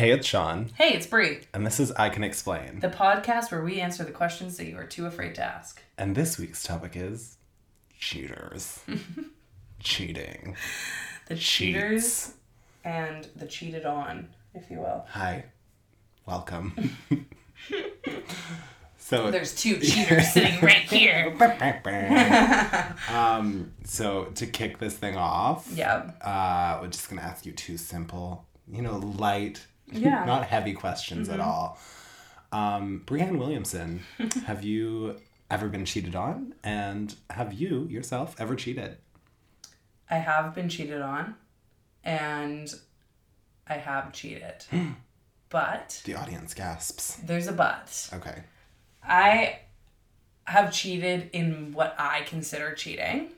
Hey, it's Sean, Hey, it's Brie, and this is I Can Explain. the podcast where we answer the questions that you are too afraid to ask. And this week's topic is cheaters. Cheating. The Cheats. cheaters and the cheated on, if you will. Hi. Welcome. so There's two cheaters sitting right here. um so to kick this thing off, Yeah. uh we're just gonna ask you two simple, you know, light, Yeah. Mm-hmm. not heavy questions at all. Um, Brianne Williamson, have you ever been cheated on? And have you yourself ever cheated? I have been cheated on and I have cheated. but The audience gasps. there's a but. Okay. I have cheated in what I consider cheating.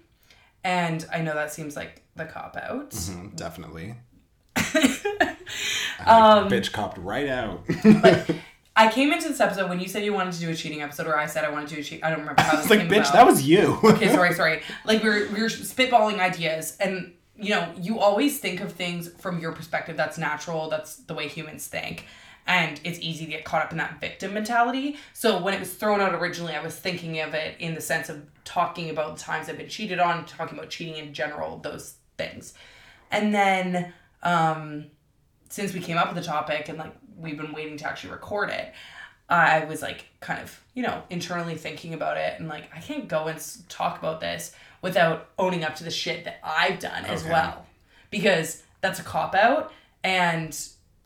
And I know that seems like the cop out. Mhm, definitely. Um, bitch copped right out. I came into this episode when you said you wanted to do a cheating episode, or I said I wanted to do a cheat. I don't remember how this it's like, came bitch, about. that was you. okay, sorry, sorry. Like we were we were spitballing ideas, and you know, you always think of things from your perspective. That's natural. That's the way humans think, and it's easy to get caught up in that victim mentality. So when it was thrown out originally, I was thinking of it in the sense of talking about the times I've been cheated on, talking about cheating in general, those things, and then um, since we came up with the topic and like we've been waiting to actually record it. I was like kind of, you know, internally thinking about it and like I can't go and talk about this without owning up to the shit that I've done as well. Because that's a cop out and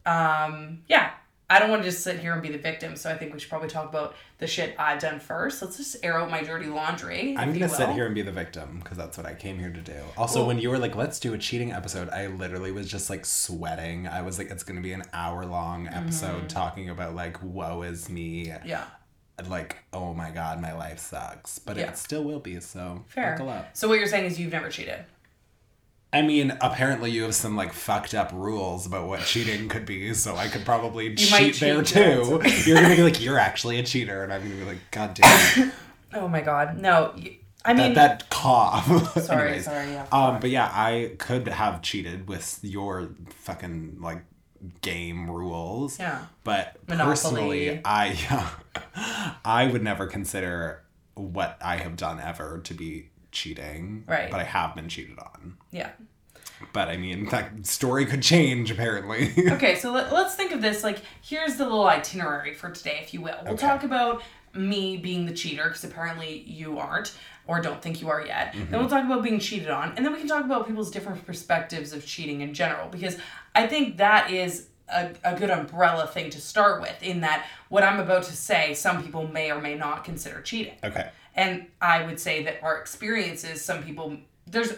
um yeah, I don't want to just sit here and be the victim, so I think we should probably talk about the shit I've done first. Let's just air out my dirty laundry. I'm gonna sit here and be the victim because that's what I came here to do. Also, Well- when you were like, "Let's do a cheating episode," I literally was just like sweating. I was like, "It's gonna be an hour long episode mm-hmm. talking about like woe is me." Yeah. Like, oh my god, my life sucks, but Yeah. it still will be. So Fair. buckle up. So what you're saying is you've never cheated. I mean, apparently you have some like fucked up rules about what cheating could be, so I could probably cheat there too. You're gonna be like, "You're actually a cheater," and I'm gonna be like, "God damn." it." Oh my god. No. I mean that that cough. Sorry, Anyways, sorry, yeah. Um, but yeah, I could have cheated with your fucking like game rules. Yeah. But Monopoly. personally, I I would never consider what I have done ever to be cheating. Right. But I have been cheated on. Yeah. But I mean, that story could change apparently. Okay, so let, let's think of this like here's the little itinerary for today, if you will. We'll Okay. talk about me being the cheater because apparently you aren't or don't think you are yet. Mm-hmm. Then we'll talk about being cheated on, and then we can talk about people's different perspectives of cheating in general because I think that is a, a good umbrella thing to start with. In that what I'm about to say, some people may or may not consider cheating, okay. And I would say that our experiences, some people there's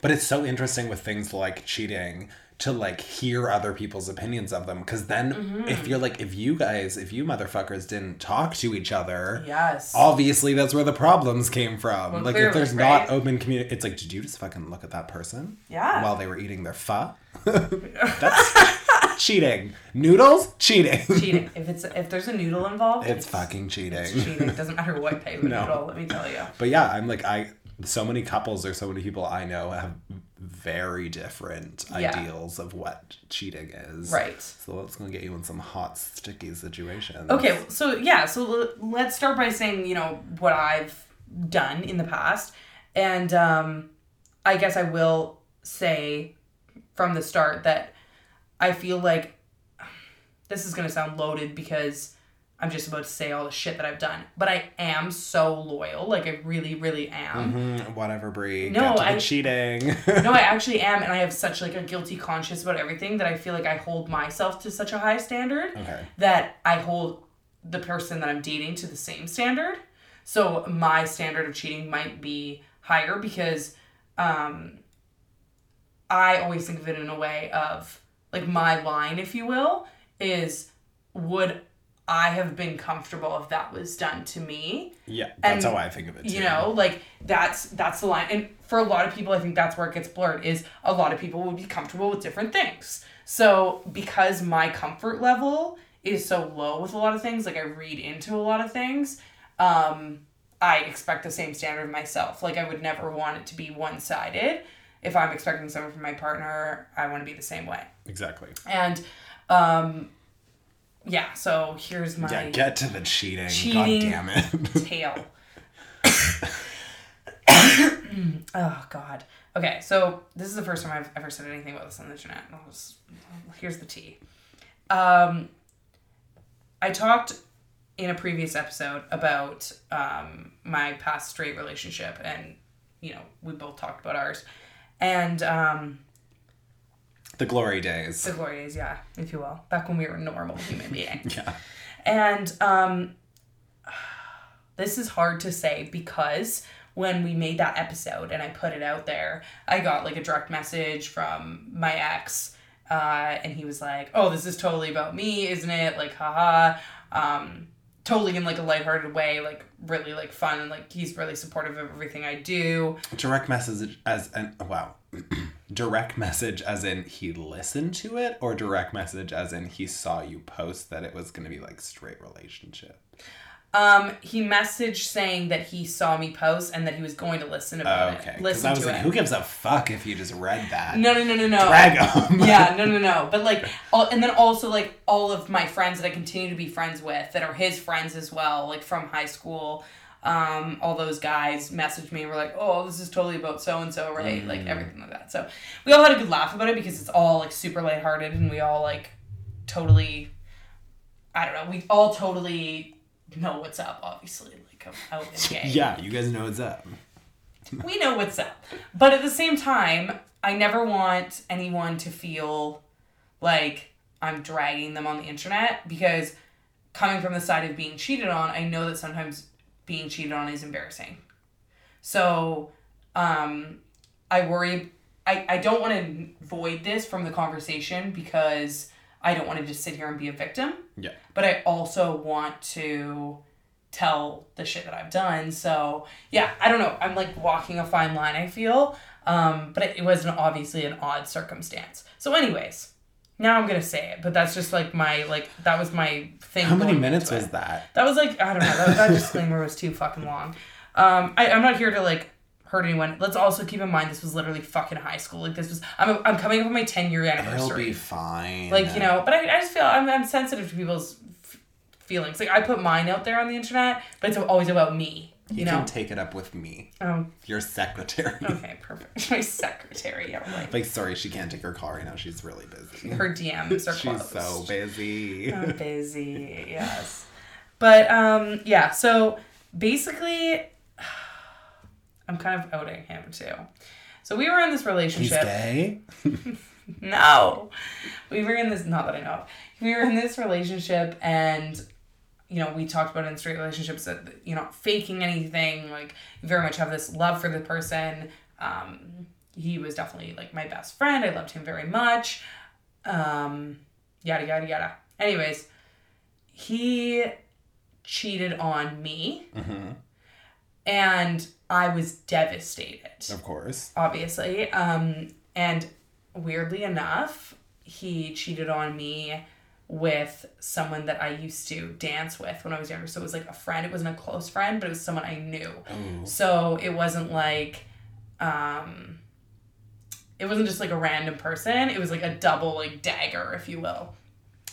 But it's so interesting with things like cheating to like hear other people's opinions of them because then Mm-hmm. if you're like if you guys if you motherfuckers didn't talk to each other yes. obviously that's where the problems came from Well, like clearly, if there's right? not open community it's like did you just fucking look at that person Yeah. while they were eating their pho that's cheating noodles cheating cheating. If it's if there's a noodle involved, it's fucking cheating It's cheating. It doesn't matter what type of No. noodle, let me tell you. But yeah, I'm like I so many couples or so many people I know have very different Yeah. ideals of what cheating is. Right. So let's gonna get you in some hot sticky situations. Okay, so yeah, so let's start by saying, you know, what I've done in the past. And um, I guess I will say from the start that I feel like this is going to sound loaded because I'm just about to say all the shit that I've done. But I am so loyal. Like, I really, really am. Mhm, whatever, Brie. No, get to the I- cheating. no, I actually am, and I have such like a guilty conscience about everything that I feel like I hold myself to such a high standard okay. that I hold the person that I'm dating to the same standard. So my standard of cheating might be higher because um, I always think of it in a way of like my line, if you will, is would I have been comfortable if that was done to me? Yeah, that's And, how I think of it. Too. you know like that's that's the line and for a lot of people i think that's where it gets blurred is a lot of people would be comfortable with different things so because my comfort level is so low with a lot of things like i read into a lot of things um i expect the same standard of myself like i would never want it to be one-sided if i'm expecting something from my partner i want to be the same way exactly. and Um, yeah. So here's my Yeah, get to the cheating. Cheating. God damn it. tail. oh God. Okay, so this is the first time I've ever said anything about this on the internet. I'll just- here's the tea. Um, I talked in a previous episode about um, my past straight relationship, and you know we both talked about ours, and um, the glory days. the glory days, yeah, if you will, back when we were normal human beings. Yeah. And um, this is hard to say because when we made that episode and I put it out there, I got like a direct message from my ex. Uh, and he was like, "Oh, this is totally about me, isn't it? Like, haha." Um, totally in like a lighthearted way, like really like fun, and like he's really supportive of everything I do. Direct message as an wow. direct message as in he listened to it or direct message as in he saw you post that it was going to be like straight relationship. Um, he messaged saying that he saw me post and that he was going to listen about it okay. it. Cuz Listen I was to like it. who gives a fuck if you just read that? no, no, no, no, no. Drag 'em. yeah, no, no, no. But like, all, and then also like all of my friends that I continue to be friends with that are his friends as well, like from high school. Um, all those guys messaged me and were like, "Oh, this is totally about so and so, right?" Like everything like that. So we all had a good laugh about it because it's all like super lighthearted and we all like totally, I don't know, we all totally know what's up. Obviously, like I'm out and gay Yeah, you guys know what's up. we know what's up. But at the same time, I never want anyone to feel like I'm dragging them on the internet because coming from the side of being cheated on, I know that sometimes being cheated on is embarrassing. So, um, I worry. I, I don't want to void this from the conversation because I don't want to just sit here and be a victim Yeah. but I also want to tell the shit that I've done. So yeah, I don't know. I'm like walking a fine line. I feel, um, but it, it was an, obviously an odd circumstance. So, anyways, now I'm gonna say it, but that's just like my like that was my thing. How many minutes was it. that? That was like I don't know. That, that disclaimer was too fucking long. Um, I, I'm not here to like hurt anyone. Let's also keep in mind this was literally fucking high school. Like this was I'm I'm coming up on my 10 year anniversary. It'll be fine. like you know but i, I just feel I'm, I'm sensitive to people's f- feelings like i put mine out there on the internet but it's always about me you, you know can take it up with me, um, your secretary. okay perfect my secretary yeah like Like, sorry, she can't take her call right now. She's really busy. her dms are She's closed so busy. I'm busy yes but um yeah so basically i'm kind of outing him too so we were in this relationship. He's gay. No. We were in this, not that I know of. We were in this relationship and, you know, we talked about in straight relationships that, you know, faking anything, like, you very much have this love for the person. Um, he was definitely, like, my best friend. I loved him very much. Um, yada, yada, yada. Anyways, he cheated on me hmm and I was devastated Of course. obviously. Um, and weirdly enough, he cheated on me with someone that I used to dance with when I was younger. So it was like a friend. It wasn't a close friend, but it was someone I knew. Ooh. So it wasn't like, um, it wasn't just like a random person. It was like a double like dagger, if you will.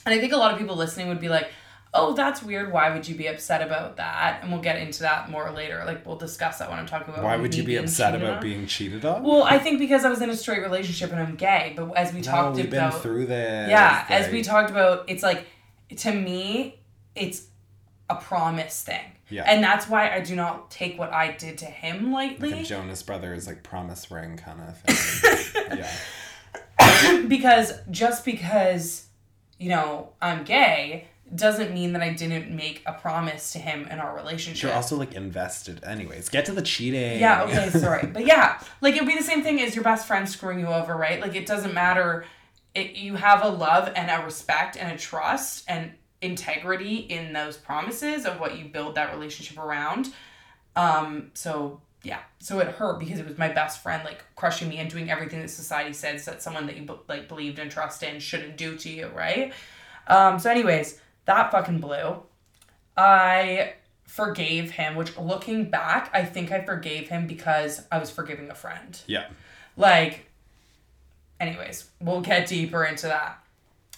And I think a lot of people listening would be like, oh, that's weird. Why would you be upset about that? And we'll get into that more later. Like we'll discuss that when I'm talking about. Why would you be upset about on. being cheated on? Well, I think because I was in a straight relationship and I'm gay, but as we no, talked we've about, been through this. yeah, as we talked about, it's like to me, it's a promise thing, Yeah. and that's why I do not take what I did to him lightly Like a Jonas Brothers like promise ring kind of thing. yeah. because just because you know I'm gay doesn't mean that I didn't make a promise to him in our relationship. You're also like invested. Anyways, get to the cheating. Yeah, okay, sorry. But yeah, like it'd be the same thing as your best friend screwing you over, right? Like it doesn't matter. It, you have a love and a respect and a trust and integrity in those promises of what you build that relationship around. Um, so yeah, so it hurt because it was my best friend like crushing me and doing everything that society says that someone that you like believed and trust in shouldn't do to you, right? Um, so anyways, that fucking blew. I forgave him, which looking back, I think I forgave him because I was forgiving a friend. Yeah. Like, anyways, we'll get deeper into that.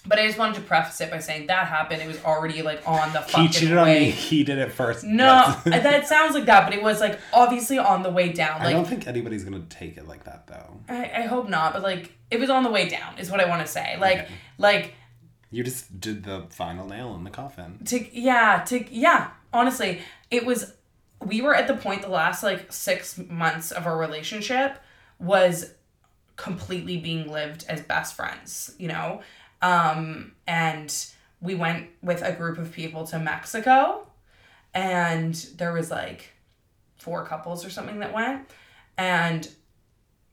But I just wanted to preface it by saying that happened. It was already like on the fucking He cheated on me. He did it first. No, that sounds like that, but it was like obviously on the way down. I don't think anybody's gonna take it like that though. I, I hope not, but like it was on the way down is what I want to say. Like Okay. like You just did the final nail in the coffin. to yeah to yeah honestly it was we were at the point the last like six months of our relationship was completely being lived as best friends you know um and we went with a group of people to mexico and there was like four couples or something that went and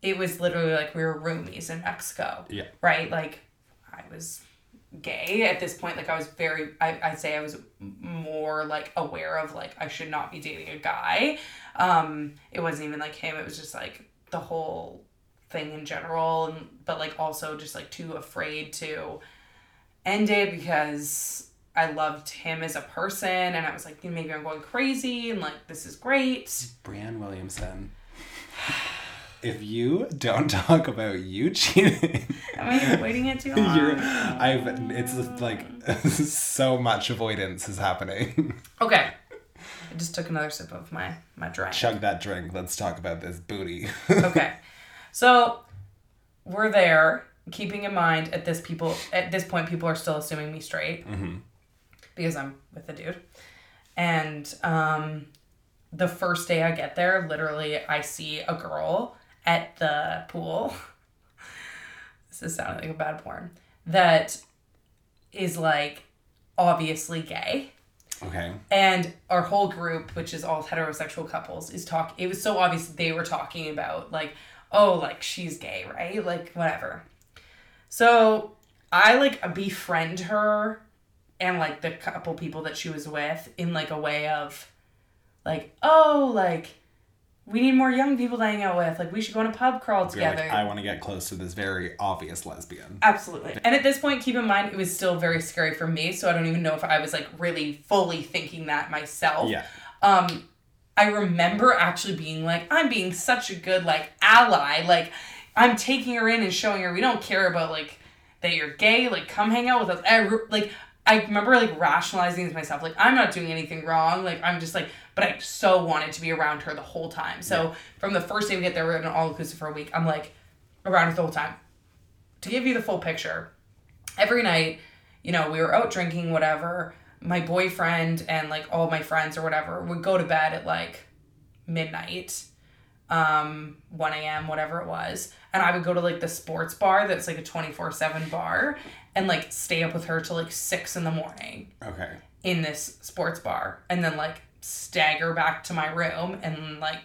it was literally like we were roomies in mexico Yeah. right like i was gay at this point like i was very I, i'd say i was more like aware of like i should not be dating a guy um it wasn't even like him it was just like the whole thing in general and but like also just like too afraid to end it because i loved him as a person and i was like maybe i'm going crazy and like this is great Brianne Williamson. If you don't talk about you cheating, am i waiting it too long you're I've it's like so much avoidance is happening. okay i just took another sip of my my drink Chug that drink. Let's talk about this booty. okay. So we're there, keeping in mind at this people at this point people are still assuming me straight because I'm with the dude. And um, the first day I get there, literally I see a girl at the pool. this is sounding like a bad porn. That is like obviously gay okay. and our whole group which is all heterosexual couples is talk it was so obvious they were talking about like oh like she's gay right like whatever so i like befriend her and like the couple people that she was with in like a way of like oh like we need more young people to hang out with like we should go on a pub crawl together like, I want to get close to this very obvious lesbian. Absolutely. And at this point, keep in mind, it was still very scary for me. So I don't even know if I was like really fully thinking that myself. Yeah. Um, I remember actually being like, I'm being such a good like ally. Like, I'm taking her in and showing her we don't care about like that you're gay. Like, come hang out with us. I, re- like, I remember like rationalizing to myself, like, I'm not doing anything wrong. Like, I'm just like, but I so wanted to be around her the whole time. So from the first day we get there, we're in an all inclusive for a week. I'm like around her the whole time to give you the full picture, every night, you know, we were out drinking, whatever. My boyfriend and like all my friends or whatever would go to bed at like midnight, um, 1 a.m., whatever it was. And I would go to like the sports bar that's like a 24 7 bar and like stay up with her till like 6 in the morning Okay. in this sports bar and then like stagger back to my room and like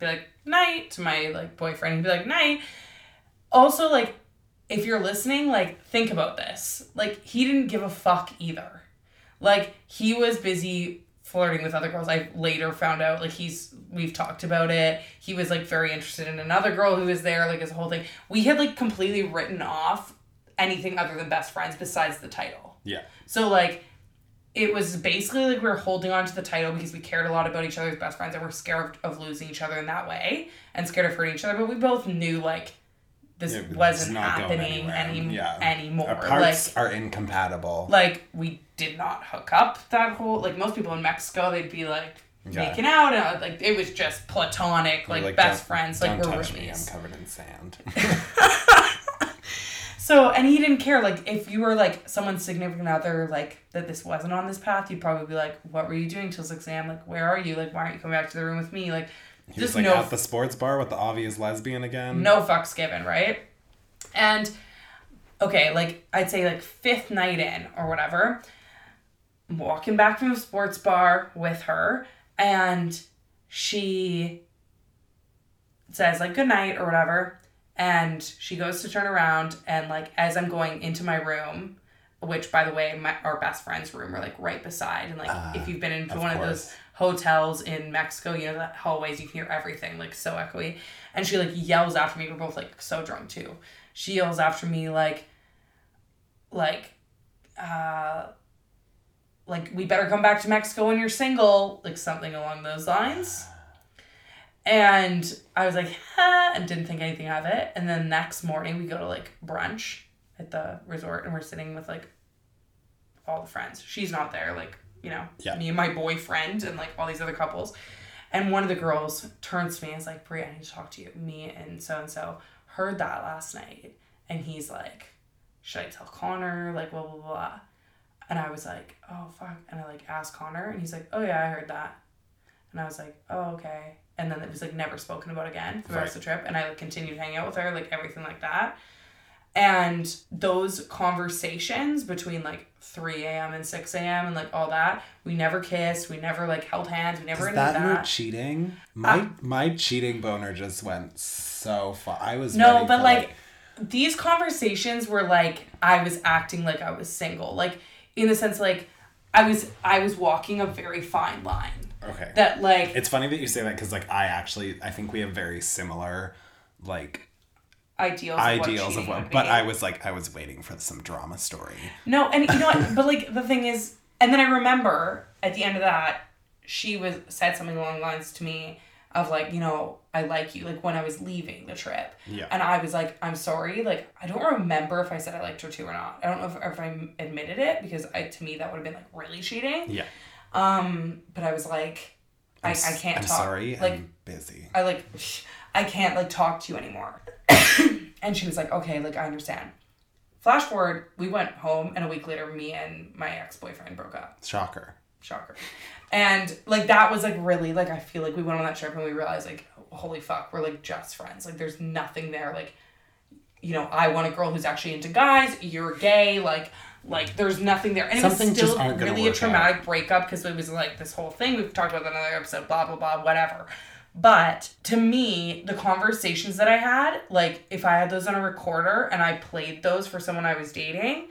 be like night to my like boyfriend. And be like night. Also like if you're listening like think about this. Like he didn't give a fuck either. Like he was busy flirting with other girls. I later found out like he's we've talked about it. He was like very interested in another girl who was there like his whole thing. We had like completely written off anything other than best friends besides the title. Yeah. so like it was basically like we were holding on to the title because we cared a lot about each other's best friends and we're scared of losing each other in that way and scared of hurting each other. But we both knew like this Yeah, wasn't happening any Yeah. anymore. Our parts Like are incompatible. like we did not hook up that whole like most people in Mexico they'd be like Yeah. making out and uh, like it was just platonic You're like, best "Don't- friends like we're touch me. I'm covered in sand. So, and he didn't care. Like, if you were like someone's significant other, like that this wasn't on this path, you'd probably be like, "What were you doing till six a.m.? Like, where are you? Like, why aren't you coming back to the room with me? Like, He was just like no, at the sports bar with the obvious lesbian again. no fucks given, right? And okay, like I'd say like fifth night in or whatever, I'm walking back from the sports bar with her, and she says like good night or whatever, and she goes to turn around and like as I'm going into my room, which by the way, my our best friend's room are like right beside, and like Ah, if you've been into one of those hotels in Mexico, you know the hallways you can hear everything like so echoey, and she like yells after me. We're both like so drunk too. She yells after me like, like, uh, like we better come back to Mexico when you're single, like something along those lines. And I was like, huh, and didn't think anything of it. And then next morning we go to like brunch at the resort and we're sitting with like all the friends. She's not there, like, you know, Yeah. me and my boyfriend and like all these other couples. And one of the girls turns to me and is like, Brie, I need to talk to you. Me and so and so heard that last night. And he's like, Should I tell Connor? Like, blah, blah, blah. And I was like, Oh, fuck. And I like asked Connor, and he's like, Oh, yeah, I heard that. And I was like, Oh, okay. And then it was like never spoken about again for the rest of the trip. And I like continued hanging out with her, like everything like that. And those conversations between like 3 a.m. and 6 a.m. and like all that, we never kissed, we never like held hands, we never Is that that. cheating? Uh, my my cheating boner just went so far. I was No, but for, like these conversations were like I was acting like I was single. Like in the sense like I was I was walking a very fine line. Okay. That like it's funny that you say that because like I actually I think we have very similar like ideals of ideals what of what. But. I was like I was waiting for some drama story. No, and you know what? but like the thing is, and then I remember at the end of that, she was said something along the lines to me of like, you know, I like you. Like when I was leaving the trip, Yeah. and I was like, I'm sorry. Like I don't remember if I said I liked her too or not. I don't know if, if I admitted it because I to me that would have been like really cheating. Yeah. Um, but I was like, I, I can't I'm talk. sorry. Like I'm busy. I like, I can't like talk to you anymore. and she was like, okay, like I understand. Flash forward, we went home, and a week later, me and my ex boyfriend broke up. Shocker. Shocker. And like that was like really like I feel like we went on that trip and we realized like holy fuck we're like just friends like there's nothing there like you know I want a girl who's actually into guys you're gay like like there's nothing there and it was still just really a traumatic breakup because it was like this whole thing we've talked about in another episode blah blah blah whatever but to me the conversations that I had like if I had those on a recorder and I played those for someone I was dating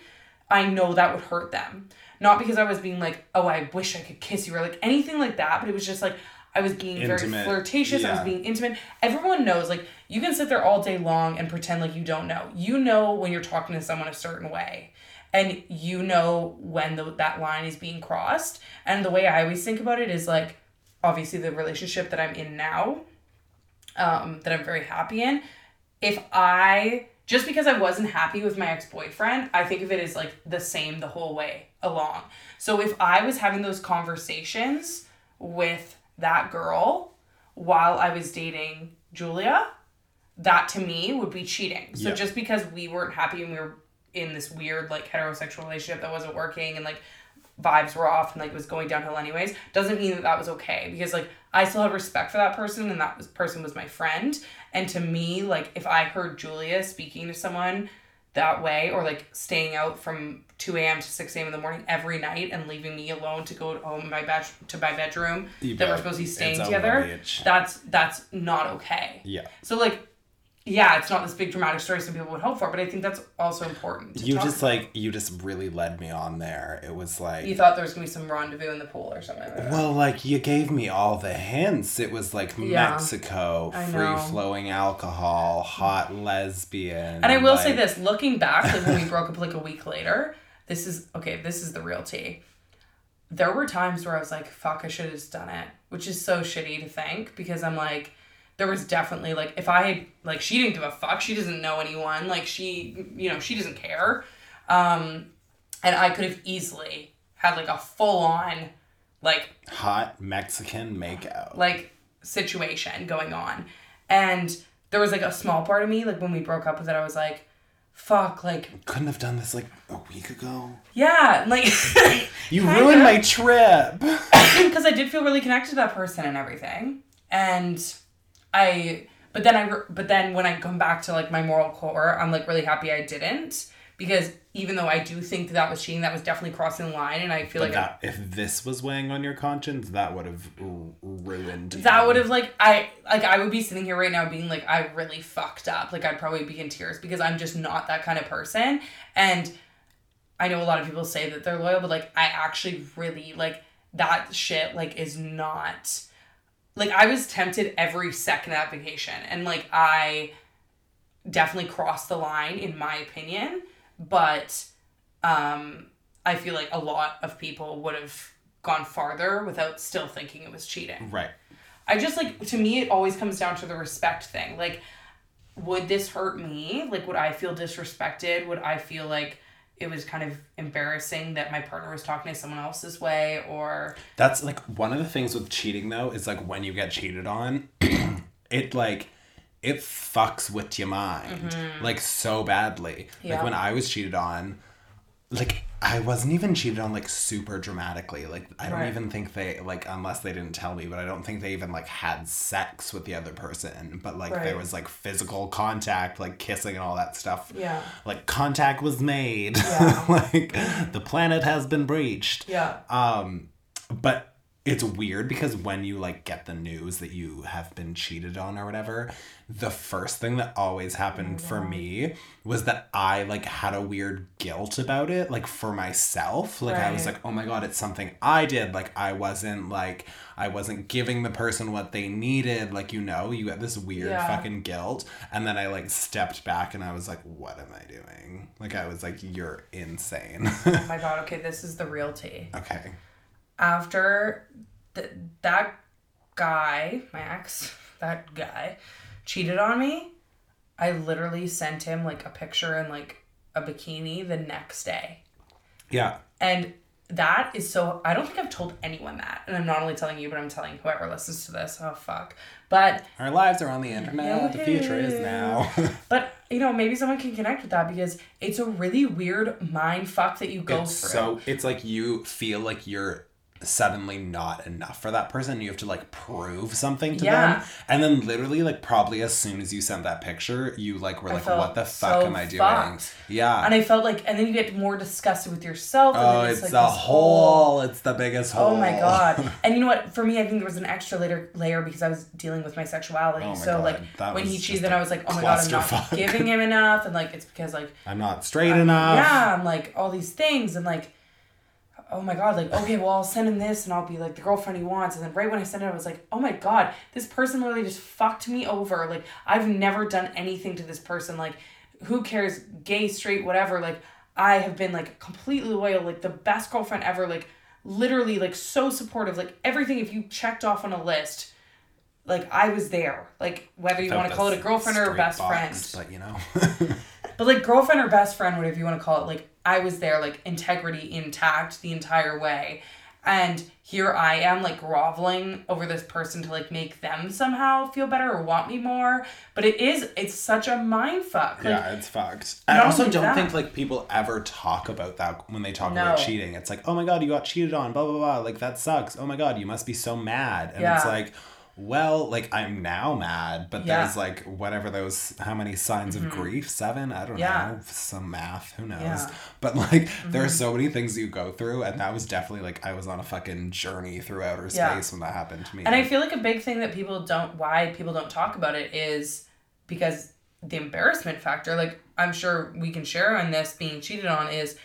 I know that would hurt them. Not because I was being like, oh, I wish I could kiss you or like anything like that, but it was just like I was being Intimate. very flirtatious. I was being intimate. Everyone knows, like, you can sit there all day long and pretend like you don't know. You know when you're talking to someone a certain way. And you know when the, that line is being crossed. And the way I always think about it is like, obviously, the relationship that I'm in now, um, that I'm very happy in, if I just because I wasn't happy with my ex-boyfriend, I think of it as like the same the whole way along. So if I was having those conversations with that girl while I was dating Julia, that to me would be cheating. So Yeah. just because we weren't happy and we were in this weird like heterosexual relationship that wasn't working and like vibes were off and like it was going downhill anyways doesn't mean that that was okay because like I still have respect for that person and that was, person was my friend and to me like if I heard Julia speaking to someone that way or like staying out from 2 a.m. to 6 a.m. in the morning every night and leaving me alone to go home my bed to my bedroom You that we're supposed to be staying together that's that's not okay Yeah. so like yeah it's not this big dramatic story some people would hope for but I think that's also important You just about. like you just really led me on there. It was like you thought there was gonna be some rendezvous in the pool or something like. Well, like you gave me all the hints. It was like Yeah. Mexico, free flowing alcohol, hot lesbian. And I will say this: looking back, like when we broke up like a week later, this is okay. This is the real tea. There were times where I was like, "Fuck, I should have just done it," which is so shitty to think because I'm like, there was definitely like if I had like she didn't give a fuck. She doesn't know anyone. Like she, you know, she doesn't care. Um, and I could have easily had like a full on, like hot Mexican makeout. like situation going on. And there was like a small part of me, like when we broke up with it, I was like, fuck, like, Couldn't have done this like a week ago. yeah, like, You ruined my trip. because I did feel really connected to that person and everything. And I, but then I, but then when I come back to like my moral core, I'm like really happy I didn't. Because even though I do think that, that was cheating, that was definitely crossing the line, and I feel But like I- that, uh, if this was weighing on your conscience, that would have ruined. that would have like I like I would be sitting here right now being like I really fucked up. Like I'd probably be in tears because I'm just not that kind of person. And I know a lot of people say that they're loyal, but like I actually really like that shit like is not like I was tempted every second of that vacation and like I definitely crossed the line in my opinion, but um I feel like a lot of people would have gone farther without still thinking it was cheating. right. I just like to me it always comes down to the respect thing. Like would this hurt me? Like, would I feel disrespected? Would I feel like it was kind of embarrassing that my partner was talking to someone else this way? Or, That's like one of the things with cheating though is like when you get cheated on, it like it fucks with your mind like so badly. yeah. Like Mm-hmm. When I was cheated on, like I wasn't even cheated on like super dramatically. Like I don't Right. even think they like unless they didn't tell me, but I don't think they even like had sex with the other person. But like there was like physical contact, like kissing and all that stuff. Yeah. Like contact was made. Yeah. like the planet has been breached. yeah. Um, but it's weird because when you like get the news that you have been cheated on or whatever, the first thing that always happened oh for me was that I like had a weird guilt about it, like for myself. Like I was like, oh my god, it's something I did. Like I wasn't like I wasn't giving the person what they needed. Like you know, you get this weird Yeah. fucking guilt, and then I like stepped back and I was like, what am I doing? Like I was like, you're insane. Oh my God. Okay. This is the real tea. okay. After th- that guy, my ex, that guy, cheated on me, I literally sent him like a picture in like a bikini the next day. Yeah. And that is so I don't think I've told anyone that. And I'm not only telling you, but I'm telling whoever listens to this. Oh fuck. But Our lives are on the internet. The future is now. but you know, maybe someone can connect with that because it's a really weird mind fuck that you go it's through. so it's like you feel like you're suddenly not enough for that person. You have to like prove something to Yeah. them. And then literally like probably as soon as you sent that picture, you like were I like, what the fuck so am I doing? fucked. Yeah. and I felt like and then you get more disgusted with yourself. And oh, then it's, like the hole. It's the biggest hole. Oh my god! And you know what? For me, I think there was an extra layer layer because I was dealing with my sexuality. Oh my so God, like that when he cheated, then I was like, oh my god, I'm not giving him enough, and like it's because like I'm not straight enough. yeah, I'm like all these things, and like oh my god, like okay, well I'll send him this, and I'll be like the girlfriend he wants, and then right when I sent it, I was like, oh my god, this person literally just fucked me over. Like I've never done anything to this person. Like who cares, gay, straight, whatever. Like I have been like completely loyal, like the best girlfriend ever. Like literally, like so supportive. Like everything. If you checked off on a list. Like I was there, like whether you want to call it a girlfriend or a best box, friend, But you know. but like girlfriend or best friend, whatever you want to call it, like I was there, like integrity intact the entire way. And here I am, like groveling over this person to like make them somehow feel better or want me more. But it is, it's such a mind fuck. Like, yeah, it's fucked. I also don't that- think like people ever talk about that when they talk No. about cheating. It's like, oh my god, you got cheated on, blah blah blah. Like that sucks. Oh my god, you must be so mad. And it's Yeah. like, well, like I'm now mad, but Yeah. Mm-hmm. there's like whatever those how many signs of grief? Seven? I don't Yeah. know. Some math, who knows? Yeah. Mm-hmm. But like there are so many things you go through, and that was definitely like I was on a fucking journey through outer space when that happened to me. And I feel like a big thing that people don't, why people don't talk about it is because the embarrassment factor. Like I'm sure we can share on this being cheated on is,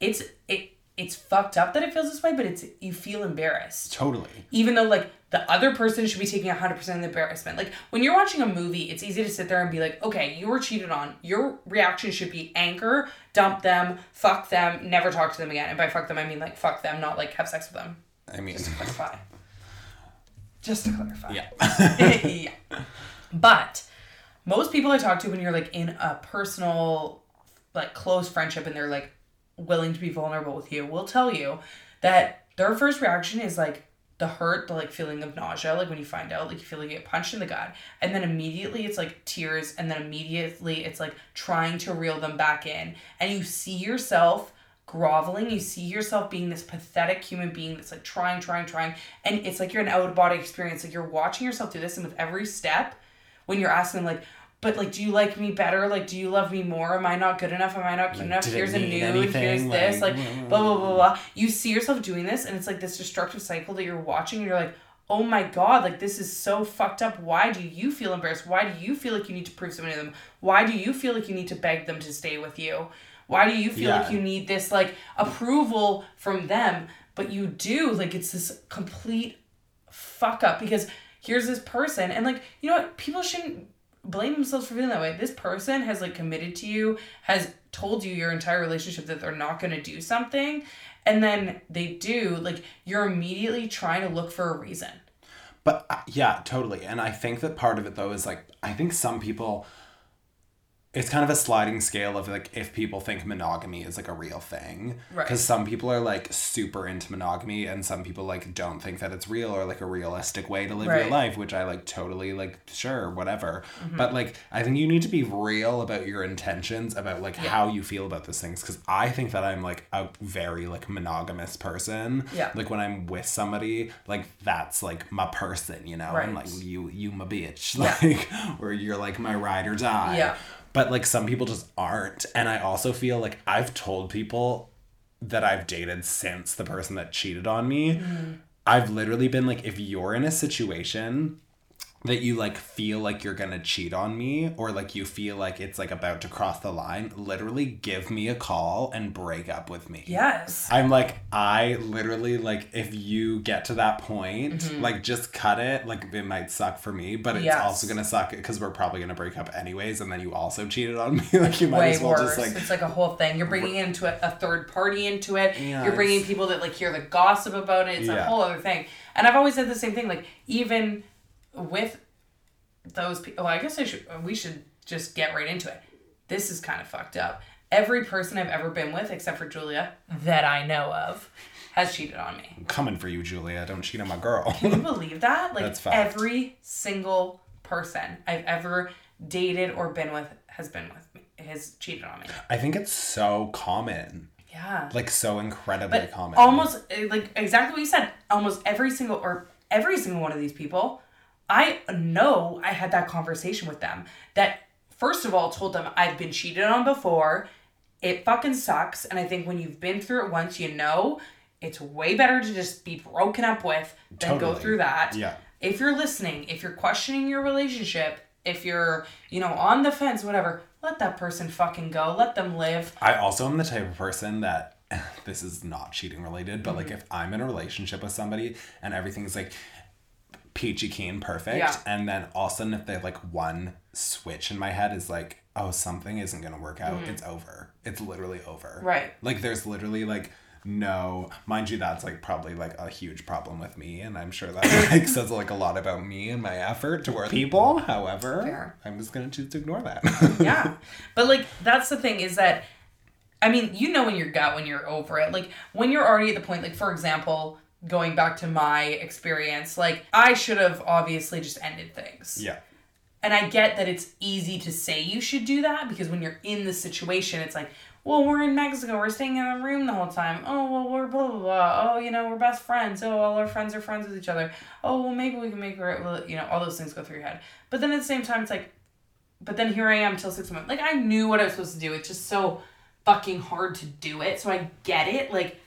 it's it it's fucked up that it feels this way, but it's you feel embarrassed. totally. even though like the other person should be taking 100% of the embarrassment. Like when you're watching a movie it's easy to sit there and be like okay you were cheated on. Your reaction should be anger dump them fuck them never talk to them again. And by fuck them i mean like fuck them not like have sex with them. I mean, just to clarify. Just to clarify. Yeah. yeah. But most people I talk to when you're like in a personal, like close friendship and they're like willing to be vulnerable with you will tell you that their first reaction is like the hurt, the like feeling of nausea, like when you find out, like you feel like you get punched in the gut. And then immediately it's like tears, and then immediately it's like trying to reel them back in. And you see yourself groveling. You see yourself being this pathetic human being that's like trying, trying, trying. And it's like you're an out of body experience. Like you're watching yourself do this, and with every step, when you're asking, like, but like, do you like me better? Like, do you love me more? Am I not good enough? Am I not cute Like, enough? Here's a nude. anything? Here's this. Like, Like, blah, blah, blah, blah. You see yourself doing this, and it's like this destructive cycle that you're watching, and you're like, oh my god, like this is so fucked up. Why do you feel embarrassed? Why do you feel like you need to prove something to them? Why do you feel like you need to beg them to stay with you? Why do you feel Yeah. like you need this like approval from them? But you do, like it's this complete fuck up because here's this person and like you know what people shouldn't blame themselves for feeling that way this person has like committed to you has told you your entire relationship that they're not going to do something and then they do like you're immediately trying to look for a reason But uh, yeah, totally. And I think that part of it though is like I think some people it's kind of a sliding scale of like if people think monogamy is like a real thing Right. because some people are like super into monogamy and some people like don't think that it's real or like a realistic way to live your Right. Mm-hmm. life which i like totally like sure whatever but like i think you need to be real about your intentions about like how you feel about those things because i think that i'm like a very like monogamous person Yeah. like when i'm with somebody like that's like my person you know right. i'm like you you my bitch Yeah. like or you're like my ride or die Yeah. But like some people just aren't. And i also feel like i've told people that i've dated since the person that cheated on me. Mm-hmm. I've literally been like if you're in a situation that you like feel like you're gonna cheat on me or like you feel like it's like about to cross the line literally give me a call and break up with me Yes. I'm like, I literally like if you get to that point, like just cut it. Like it might suck for me, but it's Mm-hmm. Yes. also gonna suck because we're probably gonna break up anyways, and then you also cheated on me. like you might way as well worse. just like it's like a whole thing. You're bringing into it a third party into it. Yeah, You're bringing people that like hear the gossip about it. It's a whole other thing. And I've always said the same thing. Like even with those people, well, I guess I should. We should just get right into it. This is kind of fucked up. Every person I've ever been with, except for Julia, that I know of, has cheated on me. I'm coming for you, Julia. Don't cheat on my girl. Can you believe that? Like every single person I've ever dated or been with has been with me, has cheated on me. I think it's so common, Yeah. like so incredibly but common. almost eh, like exactly what you said. Almost every single or every single one of these people, I know I had that conversation with them. That first of all told them I've been cheated on before. It fucking sucks, and I think when you've been through it once, you know it's way better to just be broken up with than go through that. Yeah. If you're listening, if you're questioning your relationship, if you're you know on the fence, whatever, let that person fucking go. Let them live. I also am the type of person that this is not cheating related, but like Mm-hmm. if I'm in a relationship with somebody and everything's like peachy keen perfect, Yeah. and then all of a sudden if they like one switch in my head is like, oh, something isn't gonna work out, it's over. It's literally over. Mm-hmm. Right. Like there's literally like no mind you that's like probably like a huge problem with me and i'm sure that like says like a lot about me and my effort toward people however Fair. i'm just gonna choose to ignore that yeah. But like that's the thing is that I mean, you know in your gut when you're over it. Like when you're already at the point like for example, going back to my experience, like I should have obviously just ended things. yeah And I get that it's easy to say you should do that because when you're in the situation, it's like, well, we're in Mexico, we're staying in a room the whole time. Oh, well, we're blah, blah, blah. Oh, you know, we're best friends. Oh, all our friends are friends with each other. Oh, well, maybe we can make her, well, you know, all those things go through your head. But then at the same time, it's like, but then here I am till six months. Like, I knew what I was supposed to do. It's just so fucking hard to do it. So I get it. Like,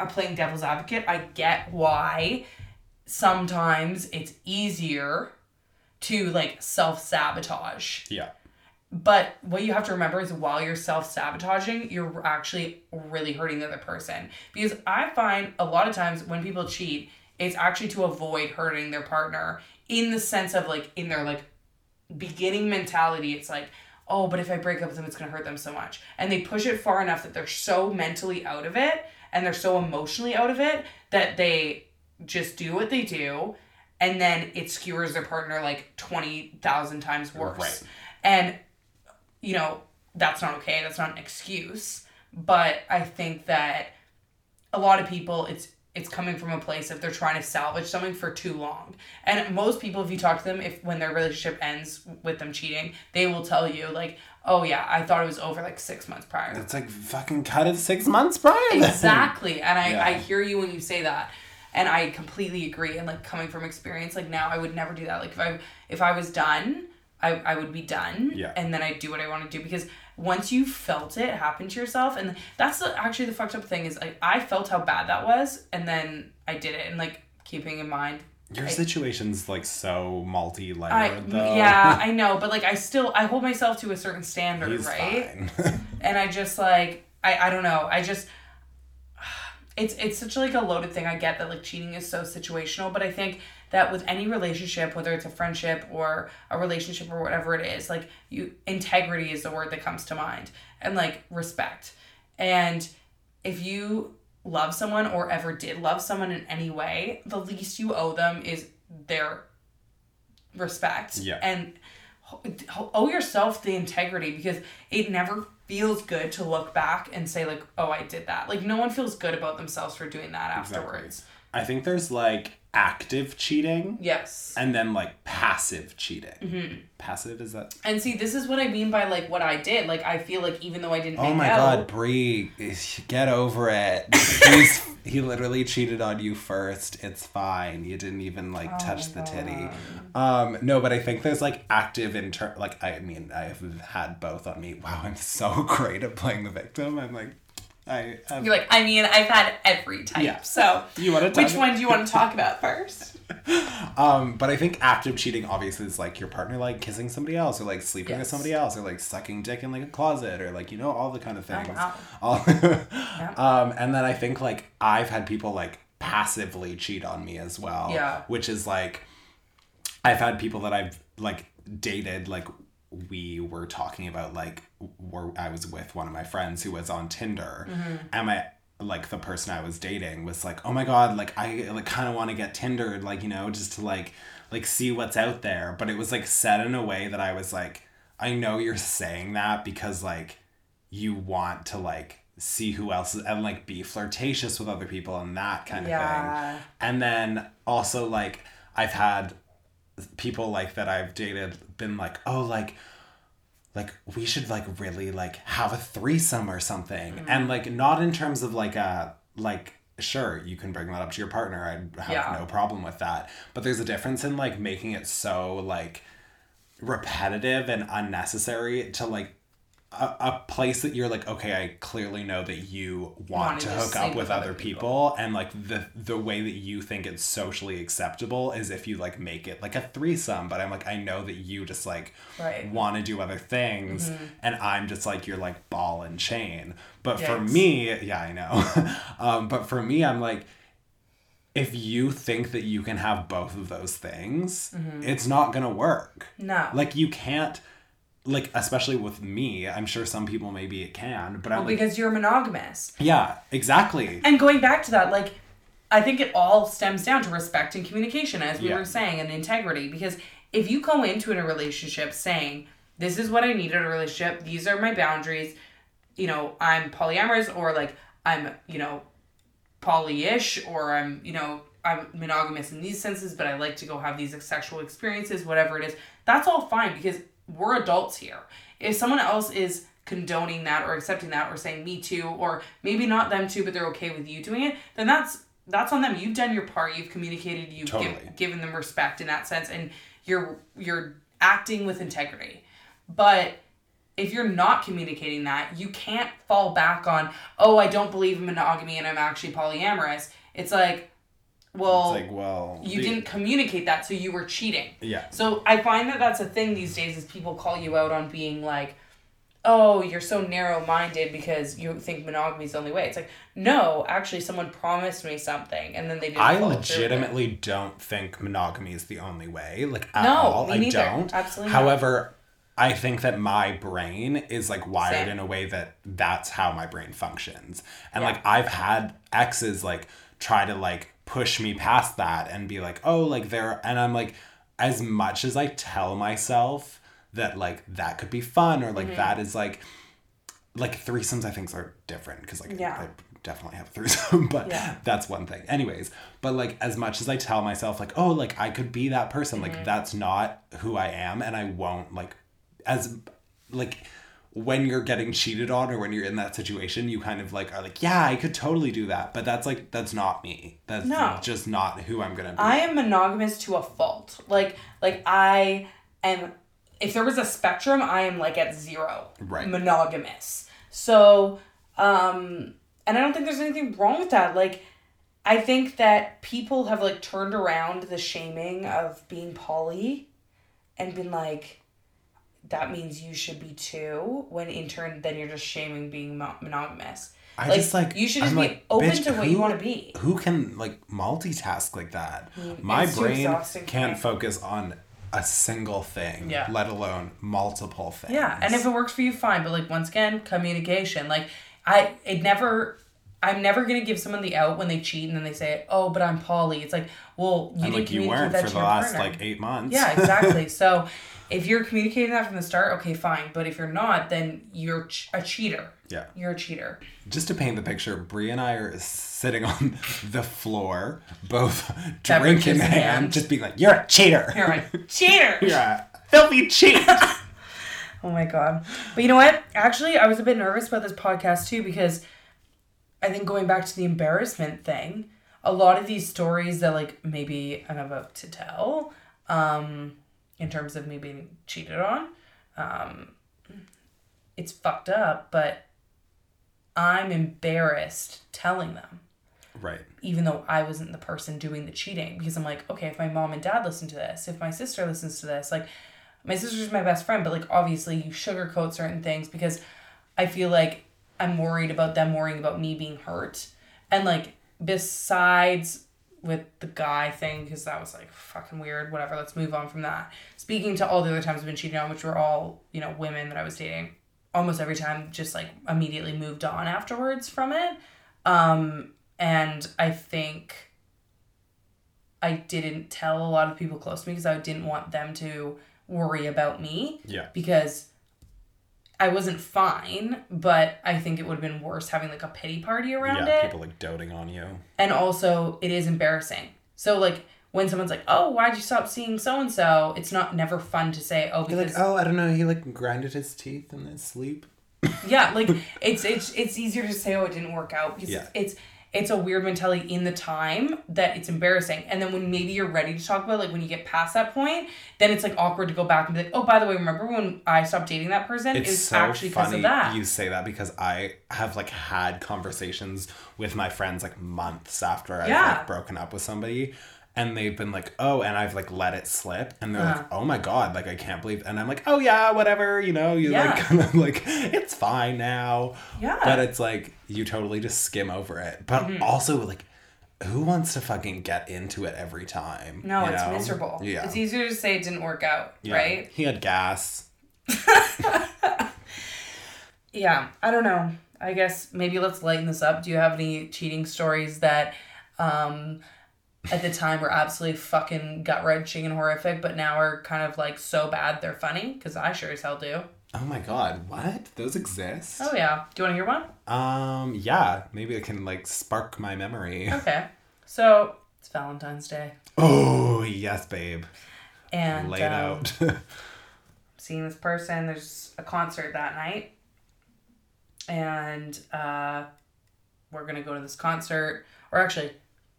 I'm playing devil's advocate. I get why sometimes it's easier to like self sabotage. yeah But what you have to remember is while you're self sabotaging, you're actually really hurting the other person. Because I find a lot of times when people cheat, it's actually to avoid hurting their partner in the sense of like in their like beginning mentality. It's like, oh, but if I break up with them, it's gonna hurt them so much. And they push it far enough that they're so mentally out of it and they're so emotionally out of it that they just do what they do and then it skewers their partner like 20,000 times worse. Right. And you know, that's not okay. That's not an excuse. But I think that a lot of people it's it's coming from a place of they're trying to salvage something for too long. And most people if you talk to them if when their relationship ends with them cheating, they will tell you like, "Oh yeah, I thought it was over like 6 months prior." It's like fucking cut it six months prior. then. Exactly. And I, Yeah. I hear you when you say that. And I completely agree. And like coming from experience, like now I would never do that. Like if I if I was done, I, I would be done. Yeah. And then I do what I want to do because once you felt it happen to yourself, and that's the, actually the fucked up thing is like I felt how bad that was, and then I did it, and like keeping in mind. Your I- situation's like so multi-layered I though. yeah I know but like I still I hold myself to a certain standard He's right and I just like I I don't know. I just it's it's such like a loaded thing. I get that like cheating is so situational, but I think that with any relationship, whether it's a friendship or a relationship or whatever it is, like you integrity is the word that comes to mind and like respect. And if you love someone or ever did love someone in any way, the least you owe them is their respect. Yeah. And owe yourself the integrity because it never feels good to look back and say like oh i did that like no one feels good about themselves for doing that afterwards I think there's like active cheating yes and then like passive cheating. Mm-hmm. Passive is that? and see this is what i mean by like what i did like i feel like even though i didn't Oh my out, god, Brie, get over it. He's he literally cheated on you first. It's fine. You didn't even like touch the titty. Um, no, but I think there's like active inter like I mean I've had both on me. Wow, I'm so great at playing the victim. I'm like I have you're like i mean i've had every type Yeah. so You wanna which one do you want to talk about first Um, but I think active cheating obviously is like your partner like kissing somebody else or like sleeping with somebody else or like sucking dick in like a closet or like you know all the kind of things. wow. All, um, and then I think like I've had people like passively cheat on me as well. Yeah. Which is like I've had people that I've like dated like we were talking about like where I was with one of my friends who was on Tinder mm-hmm. and my like the person I was dating was like, "Oh my god, like I like kind of want to get Tindered like, you know, just to like like see what's out there." But it was like said in a way that I was like, "I know you're saying that because like you want to like see who else is and like be flirtatious with other people and that kind of Yeah. thing." And then also like I've had people like that I've dated been like, "Oh, like like we should like really like have a threesome or something Mm-hmm. and like not in terms of like a like sure you can bring that up to your partner i have Yeah. no problem with that but there's a difference in like making it so like repetitive and unnecessary to like a, a place that you're like okay i clearly know that you want Wanting to to hook up with with other other people. and like the the way that you think it's socially acceptable is if you like make it like a threesome. But i'm like i know that you just like Right. want to do other things. And i'm just like you're like ball and chain. But for me yeah i know. Um, but for me i'm like if you think that you can have both of those things it's not gonna work. No. Like you can't like especially with me i'm sure some people maybe it can but i'm like because you're monogamous yeah exactly And going back to that, like, I think it all stems down to respect and communication, as we Yeah. were saying, and integrity. Because if you go into a relationship saying, this is what I need in a relationship, these are my boundaries, you know, I'm polyamorous, or like, I'm, you know, poly-ish, or I'm, you know, I'm monogamous in these senses, but I like to go have these sexual experiences, whatever it is, that's all fine because we're adults here. If someone else is condoning that or accepting that or saying me too, or maybe not them too, but they're okay with you doing it, then that's that's on them. You've done your part. You've communicated. You've Totally. give, given them respect in that sense, and you're you're acting with integrity. But if you're not communicating that, you can't fall back on, oh, I don't believe in monogamy and I'm actually polyamorous. It's like, well, it's like well you didn't communicate that, so you were cheating. yeah So I find that that's a thing these days is people call you out on being like, oh, you're so narrow minded because you think monogamy is the only way. It's like, no, actually, someone promised me something and then they didn't. I legitimately don't think monogamy is the only way. Like at No, all. I neither. don't. Absolutely not. However, I think that my brain is like wired Same. in a way that that's how my brain functions. And Yeah. like I've had exes like try to like push me past that and be like, "Oh, like they're," and I'm like as much as I tell myself that like that could be fun or like Mm-hmm. that is like like threesomes I think are different because like Yeah. I definitely have a threesome, but Yeah. that's one thing. Anyways, but like as much as I tell myself like, oh, like I could be that person, Mm-hmm. like that's not who I am and I won't like as like when you're getting cheated on or when you're in that situation, you kind of like are like, yeah, I could totally do that, but that's like that's not me. That's No. just not who I'm gonna be. I am monogamous to a fault. Like, like I am. If there was a spectrum, I am like at zero. Right. Monogamous. So, um, and I don't think there's anything wrong with that. Like, I think that people have like turned around the shaming of being poly, and been like, that means you should be too. When in turn, then you're just shaming being monogamous. I like, just like you should I'm just be like, open bitch, to what you want to be. Who can like multitask like that? Mm, My brain can't focus on a single thing, Yeah. let alone multiple things. Yeah, and if it works for you, fine. But like once again, communication. Like I, it never. I'm never gonna give someone the out when they cheat and then they say, "Oh, but I'm poly." It's like, well, you and didn't like you weren't for the last partner. like eight months. Yeah, exactly. so, If you're communicating that from the start, okay, fine. But if you're not, then you're ch- a cheater. Yeah. You're a cheater. Just to paint the picture, Brie and I are sitting on the floor, both Beverages drink in in hand, hand. just being like, "You're a cheater. You're a cheater. You're a filthy cheat." Oh my god. But you know what? Actually, I was a bit nervous about this podcast too because I think going back to the embarrassment thing, a lot of these stories that like maybe I'm about to tell, um, in terms of me being cheated on, um, it's fucked up, but I'm embarrassed telling them right. even though I wasn't the person doing the cheating because I'm like, okay, if my mom and dad listen to this, if my sister listens to this, like my sister's my best friend, but like obviously you sugarcoat certain things because I feel like I'm worried about them worrying about me being hurt. And like besides with the guy thing because that was like fucking weird whatever let's move on from that speaking to all the other times i've been cheated on which were all you know women that i was dating almost every time just like immediately moved on afterwards from it um and I think I didn't tell a lot of people close to me because I didn't want them to worry about me Yeah. because I wasn't fine, but I think it would have been worse having like a pity party around yeah. it. People like doting on you. And also, it is embarrassing. So, like, when someone's like, oh, why'd you stop seeing so and so? It's not never fun to say, oh, You're because like, oh, I don't know. He like grinded his teeth in his sleep. yeah like it's it's it's easier to say oh it didn't work out because Yeah. it's it's a weird mentality in the time that it's embarrassing and then when maybe you're ready to talk about it, like when you get past that point then it's like awkward to go back and be like oh by the way remember when i stopped dating that person It's it so actually because funny of that you say that because I have like had conversations with my friends like months after I've Yeah. like broken up with somebody. And they've been like, oh, and I've like let it slip, and they're Uh-huh. like, oh my god, like I can't believe, and I'm like, oh yeah, whatever, you know, you Yeah. like kind of like it's fine now, Yeah. but it's like you totally just skim over it, but Mm-hmm. also like, who wants to fucking get into it every time? no it's know? miserable Yeah, it's easier to say it didn't work out Yeah. right He had gas. yeah i don't know i guess maybe let's lighten this up do you have any cheating stories that um at the time were absolutely fucking gut wrenching and horrific but now are kind of like so bad they're funny because i sure as hell do Oh my god, what? Those exist? oh yeah do you want to hear one Um, yeah, maybe it can like spark my memory. okay so it's valentine's day Oh, yes, babe. and laid um, out. seeing this person. There's a concert that night, and uh, we're gonna go to this concert. Or actually,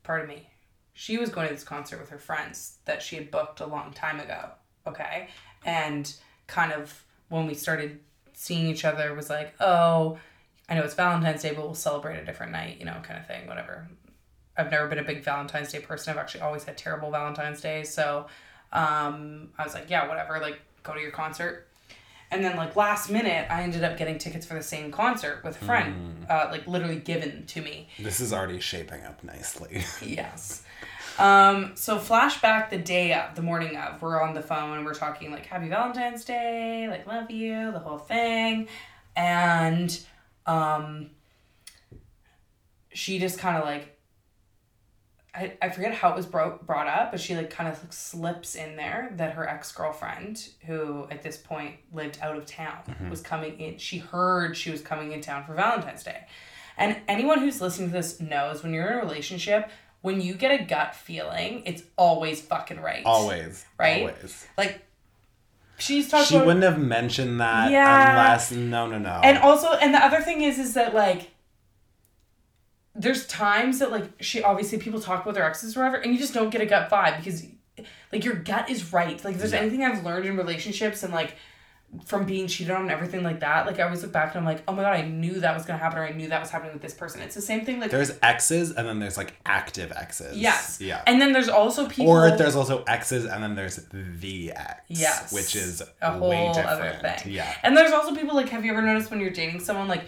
pardon me, she was going to this concert with her friends that she had booked a long time ago. Okay, and kind of when we started seeing each other was like, oh, I know it's Valentine's Day, but we'll celebrate a different night, you know, kind of thing, whatever. I've never been a big Valentine's Day person. I've actually always had terrible Valentine's Days. So um, I was like, yeah, whatever, like go to your concert. And then like last minute, I ended up getting tickets for the same concert with a friend, uh, like literally given to me. this is already shaping up nicely. Yes. Um, so flashback the day of, the morning of, we're on the phone and we're talking like Happy Valentine's Day, like love you, the whole thing. And um she just kind of like I, I forget how it was bro- brought up, but she like kind of like slips in there that her ex girlfriend, who at this point lived out of town, was coming in. She heard she was coming in town for Valentine's Day. And anyone who's listening to this knows when you're in a relationship, when you get a gut feeling, it's always fucking right. Always. Right? Always. Like, she's talking She about. wouldn't have mentioned that Yeah. unless no no no. And also, and the other thing is, is that like, there's times that like she obviously people talk about their exes or whatever, and you just don't get a gut vibe because, like, your gut is right. Like, if there's Yeah. anything I've learned in relationships and like from being cheated on and everything like that, like I always look back and I'm like, oh my god, I knew that was gonna happen or I knew that was happening with this person. It's the same thing. Like, there's exes and then there's like active exes. yes, Yeah. and then there's also people. or there's also exes and then there's the ex. Yes. Which is a way whole different. other thing. Yeah. And there's also people like, have you ever noticed when you're dating someone like,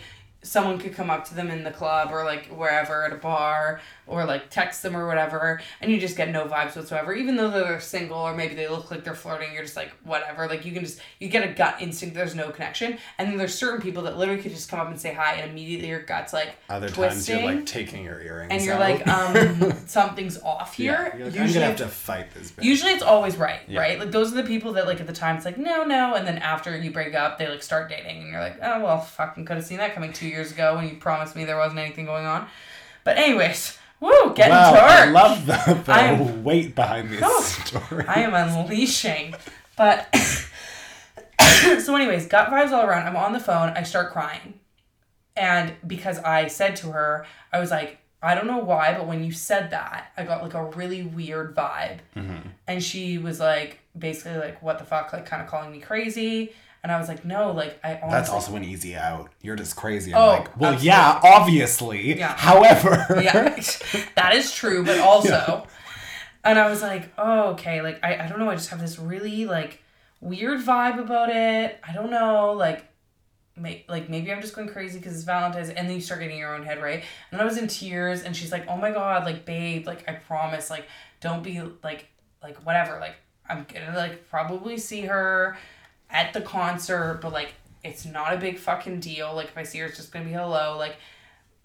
someone could come up to them in the club or like wherever at a bar or like text them or whatever and you just get no vibes whatsoever even though they're single or maybe they look like they're flirting you're just like whatever like you can just you get a gut instinct there's no connection and then there's certain people that literally could just come up and say hi and immediately your gut's like Other times twisting you're like taking your earrings and you're out. like um something's off yeah, here you're like, I'm usually gonna have to fight this. Bitch. Usually it's always right, Yeah. right? Like those are the people that like at the time it's like no, no, and then after you break up, they like start dating, and you're like, oh well, fucking could have seen that coming two years ago when you promised me there wasn't anything going on. But anyways, woo, getting wow, dark. I love the, the I am- weight behind this Oh, story. I am unleashing. But so, anyways, gut vibes all around. I'm on the phone. I start crying, and because I said to her, I was like, I don't know why, but when you said that, I got like a really weird vibe, Mm-hmm. and she was like, basically like, what the fuck, like kind of calling me crazy. And I was like, no, like I honestly. That's also an easy out. You're just crazy. I'm Oh, like, well, absolutely. yeah, obviously. Yeah. However. yeah, that is true, but also, and I was like, oh, okay, like I, I don't know, I just have this really like weird vibe about it. I don't know, like, may, like maybe I'm just going crazy because it's Valentine's, and then you start getting your own head, right? And I was in tears, and she's like, oh my god, like babe, like I promise, like don't be like like whatever, like I'm gonna like probably see her at the concert, but like it's not a big fucking deal. Like if I see her, it's just gonna be hello, like.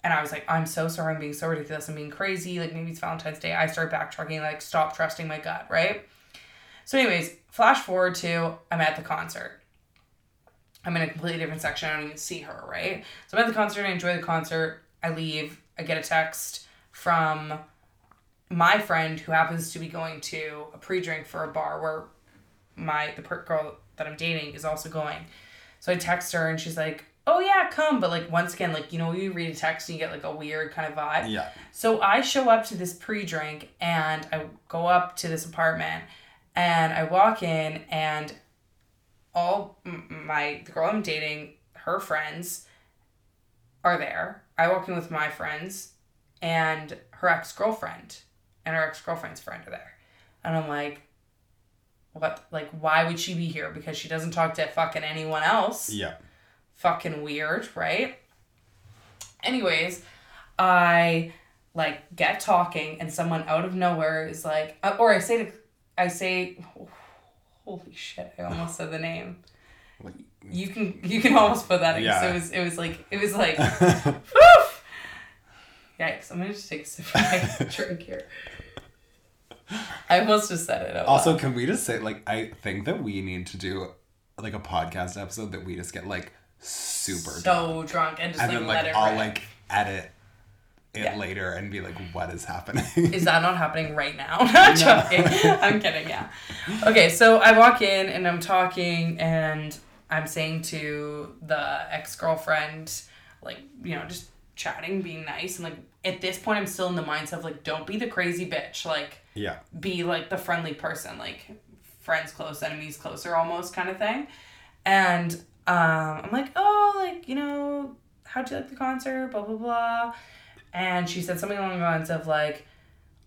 And I was like, I'm so sorry, I'm being so ridiculous, I'm being crazy. Like maybe it's Valentine's Day. I start backtracking, like stop trusting my gut, right? So, anyways, flash forward to I'm at the concert. I'm in a completely different section. I don't even see her, right? So I'm at the concert. I enjoy the concert. I leave. I get a text from my friend who happens to be going to a pre-drink for a bar where my the per- girl that I'm dating is also going. So I text her and she's like, "Oh yeah, come." But like once again, like you know, you read a text and you get like a weird kind of vibe. Yeah. So I show up to this pre-drink and I go up to this apartment and I walk in and all my the girl I'm dating, her friends are there. I walk in with my friends and her ex-girlfriend and her ex-girlfriend's friend are there. And I'm like what like why would she be here because she doesn't talk to fucking anyone else Yeah. fucking weird, right? Anyways, I like get talking and someone out of nowhere is like, uh, or I say to, I say, holy shit, I almost said the name. Like- You can you can almost put that in. Yeah. It was it was like it was like, woof. Yikes! I'm gonna just take a sip of my drink here. I almost just said it. Also, loud. can we just say, like, I think that we need to do, like, a podcast episode that we just get, like, super drunk. so drunk and just And like then, let like, it I'll, rip. like, edit it Yeah. later and be like, what is happening? Is that not happening right now? Not joking. I'm kidding, yeah. Okay, so I walk in and I'm talking and I'm saying to the ex girlfriend, like, you know, just chatting, being nice. And like, at this point, I'm still in the mindset of like, don't be the crazy bitch. Like, yeah. be like the friendly person, like friends close, enemies closer, almost kind of thing. And um, I'm like, oh, like you know, how'd you like the concert? Blah blah blah. And she said something along the lines of like,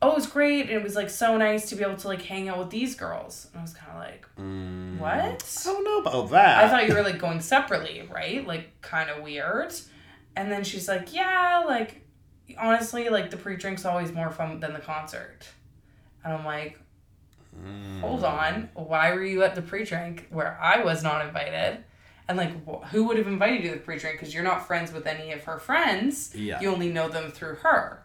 oh, it was great. And it was like so nice to be able to like hang out with these girls. And I was kind of like, Mm, what? I don't know about that. I thought you were like going separately, right? Like kind of weird. And then she's like, yeah, like honestly, like the pre-drink's always more fun than the concert. And I'm like, Mm. hold on, why were you at the pre-drink where I was not invited? And like, wh- who would have invited you to the pre-drink? Because you're not friends with any of her friends. Yeah. You only know them through her.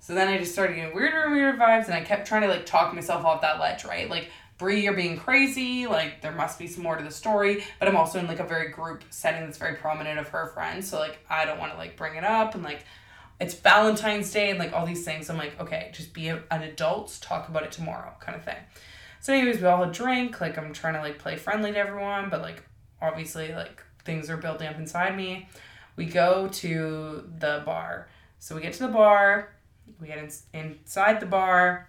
So then I just started getting weirder and weirder vibes, and I kept trying to like talk myself off that ledge, right? Like, Brie, you're being crazy. Like, there must be some more to the story. But I'm also in like a very group setting that's very prominent of her friends. So like, I don't want to like bring it up and like. It's Valentine's Day and like all these things. I'm like, okay, just be a, an adult, talk about it tomorrow, kind of thing. So, anyways, we all drink. Like, I'm trying to like play friendly to everyone, but like, obviously, like things are building up inside me. We go to the bar. So we get to the bar. We get in, inside the bar.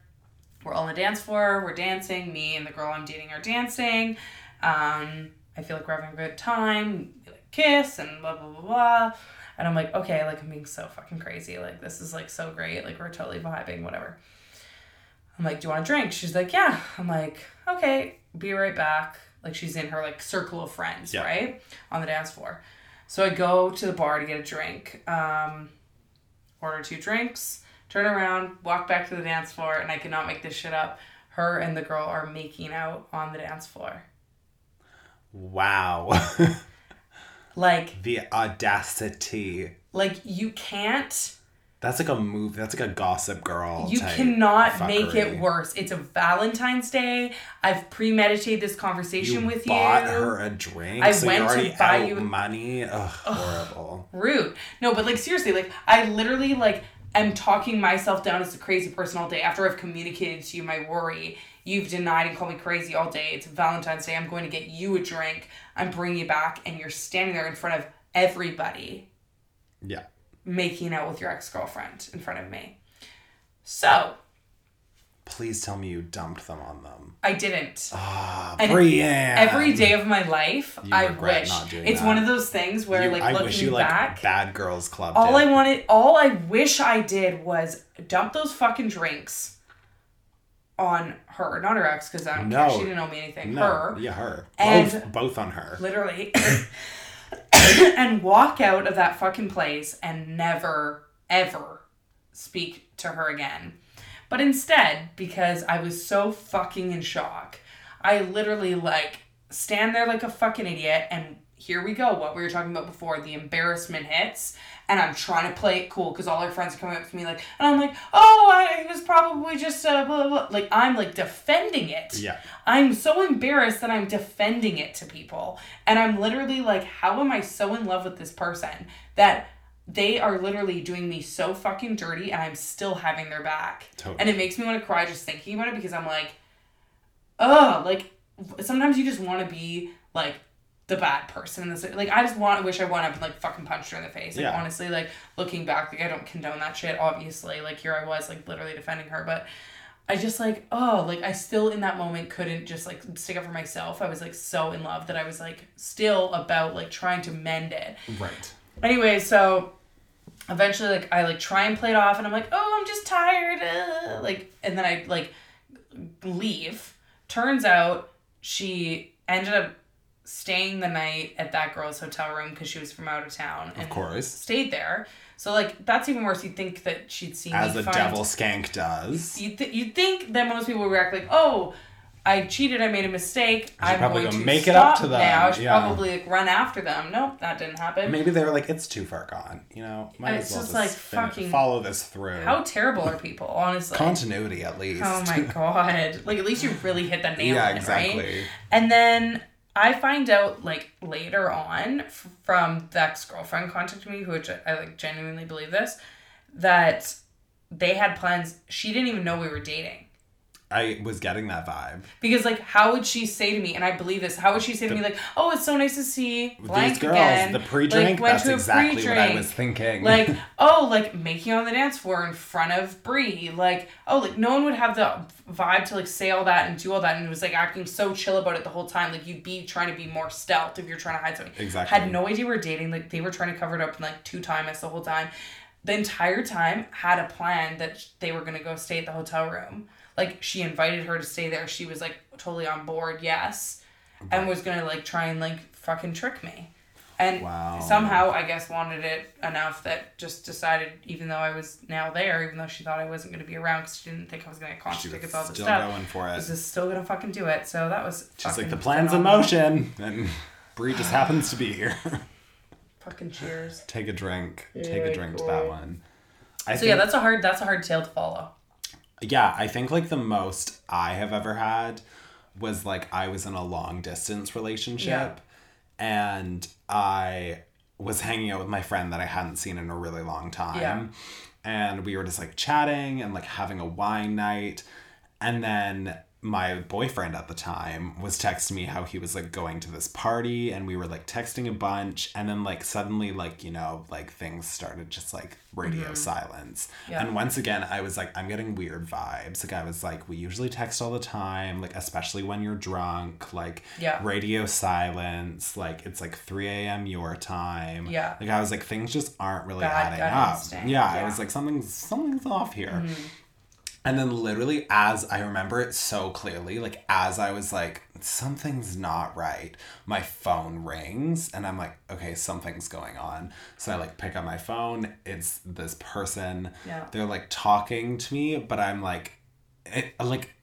We're all on the dance floor. We're dancing. Me and the girl I'm dating are dancing. Um, I feel like we're having a good time. We like kiss and blah blah blah blah. And I'm like, okay, like I'm being so fucking crazy. Like this is like so great. Like we're totally vibing. Whatever. I'm like, do you want a drink? She's like, yeah. I'm like, okay, be right back. Like she's in her like circle of friends, Yeah. right? On the dance floor. So I go to the bar to get a drink, um, order two drinks, turn around, walk back to the dance floor, and I cannot make this shit up. Her and the girl are making out on the dance floor. Wow. Like, the audacity. like you can't. That's like a move. That's like a gossip girl. You cannot make it worse. It's a Valentine's Day. I've premeditated this conversation You with bought you. Bought her a drink. I so went to buy out you- money. Ugh, horrible. rude. No, but like seriously, like I literally like am talking myself down as a crazy person all day after I've communicated to you my worry. You've denied and called me crazy all day. It's Valentine's Day. I'm going to get you a drink. I'm bringing you back, and you're standing there in front of everybody Yeah. making out with your ex girlfriend in front of me. So Please tell me you dumped them on them. I didn't. Ah, And Brienne. Every day of my life, You I wish not doing it's that. one of those things where, You- like, I looking wish you back, like Bad Girls Club. all did. I wanted, all I wish I did was dump those fucking drinks on her, not her ex, because I don't No. care. She didn't owe me anything. No, Her, yeah, her. And- both, both on her. literally, and walk out of that fucking place and never, ever speak to her again. But instead, because I was so fucking in shock, I literally like stand there like a fucking idiot and here we go, what we were talking about before, the embarrassment hits, and I'm trying to play it cool because all our friends are coming up to me like, and I'm like, oh, I it was probably just a blah, blah, blah. like I'm like defending it. Yeah. I'm so embarrassed that I'm defending it to people. And I'm literally like, how am I so in love with this person that they are literally doing me so fucking dirty and I'm still having their back. Totally. And it makes me want to cry just thinking about it because I'm like, ugh, like sometimes you just want to be like the bad person in this like I just want wish I went up and like fucking punched her in the face. Like Yeah. honestly, like looking back, like I don't condone that shit, obviously. Like here I was like literally defending her, but I just like, oh, like I still in that moment couldn't just like stick up for myself. I was like so in love that I was like still about like trying to mend it. Right. Anyway, so eventually like I like try and play it off and I'm like, oh, I'm just tired. Uh, like and then I like leave. Turns out she ended up staying the night at that girl's hotel room because she was from out of town and Of course. stayed there. So like that's even worse. You'd think that she'd seen As a devil skank does. you th- you'd think that most people would react like, oh, I cheated, I made a mistake. I'm probably going to make it up to them, now. I should yeah. probably like, run after them. Nope, that didn't happen. Maybe they were like, it's too far gone. You know, might And as well just just like fucking- follow this through. How terrible are people, honestly? Continuity, at least. oh my god! Like at least you really hit the nail yeah, on it, right? exactly. And then I find out like later on f- from the ex girlfriend contacted me, which I, I like genuinely believe this, that they had plans. She didn't even know we were dating. I was getting that vibe. Because like, how would she say to me, and I believe this? How would she say to me like, "Oh, it's so nice to see blank These girls, again." the pre-drink. Like, went that's to a exactly what I was thinking. like, oh, like making on the dance floor in front of Brie. Like, oh, like no one would have the vibe to like say all that and do all that, and it was like acting so chill about it the whole time. Like you'd be trying to be more stealth if you're trying to hide something. Exactly. Had no idea we are dating. Like they were trying to cover it up and like two time us the whole time. The entire time had a plan that they were gonna go stay at the hotel room. Like she invited her to stay there. She was like totally on board. Yes, and was gonna like try and like fucking trick me. And Wow. somehow I guess wanted it enough that just decided, even though I was now there, even though she thought I wasn't going to be around because she didn't think I was going to get concert tickets, all this still stuff, going for it. just still going to fucking do it. So that was She's like, the plan's in motion. And Brie just happens to be here. Fucking cheers. Take a drink. Take Yeah, a drink to that one. I So think, yeah, that's a hard that's a hard tale to follow. Yeah, I think like the most I have ever had was like I was in a long distance relationship Yeah. and I was hanging out with my friend that I hadn't seen in a really long time. Yeah. And we were just like chatting and like having a wine night. And then my boyfriend at the time was texting me how he was like going to this party and we were like texting a bunch and then like suddenly like you know like things started just like radio silence Mm-hmm. Yeah. and once again i was like i'm getting weird vibes like i was like we usually text all the time like especially when you're drunk like Yeah. radio silence like it's like 3 a.m your time Yeah. like i was like things just aren't really Bad adding up instinct, yeah, i was like something's something's off here Mm-hmm. And then literally as I remember it so clearly, like as I was like something's not right. My phone rings and I'm like, okay, something's going on. So I like pick up my phone. It's this person. Yeah. They're like talking to me, but I'm like, it, like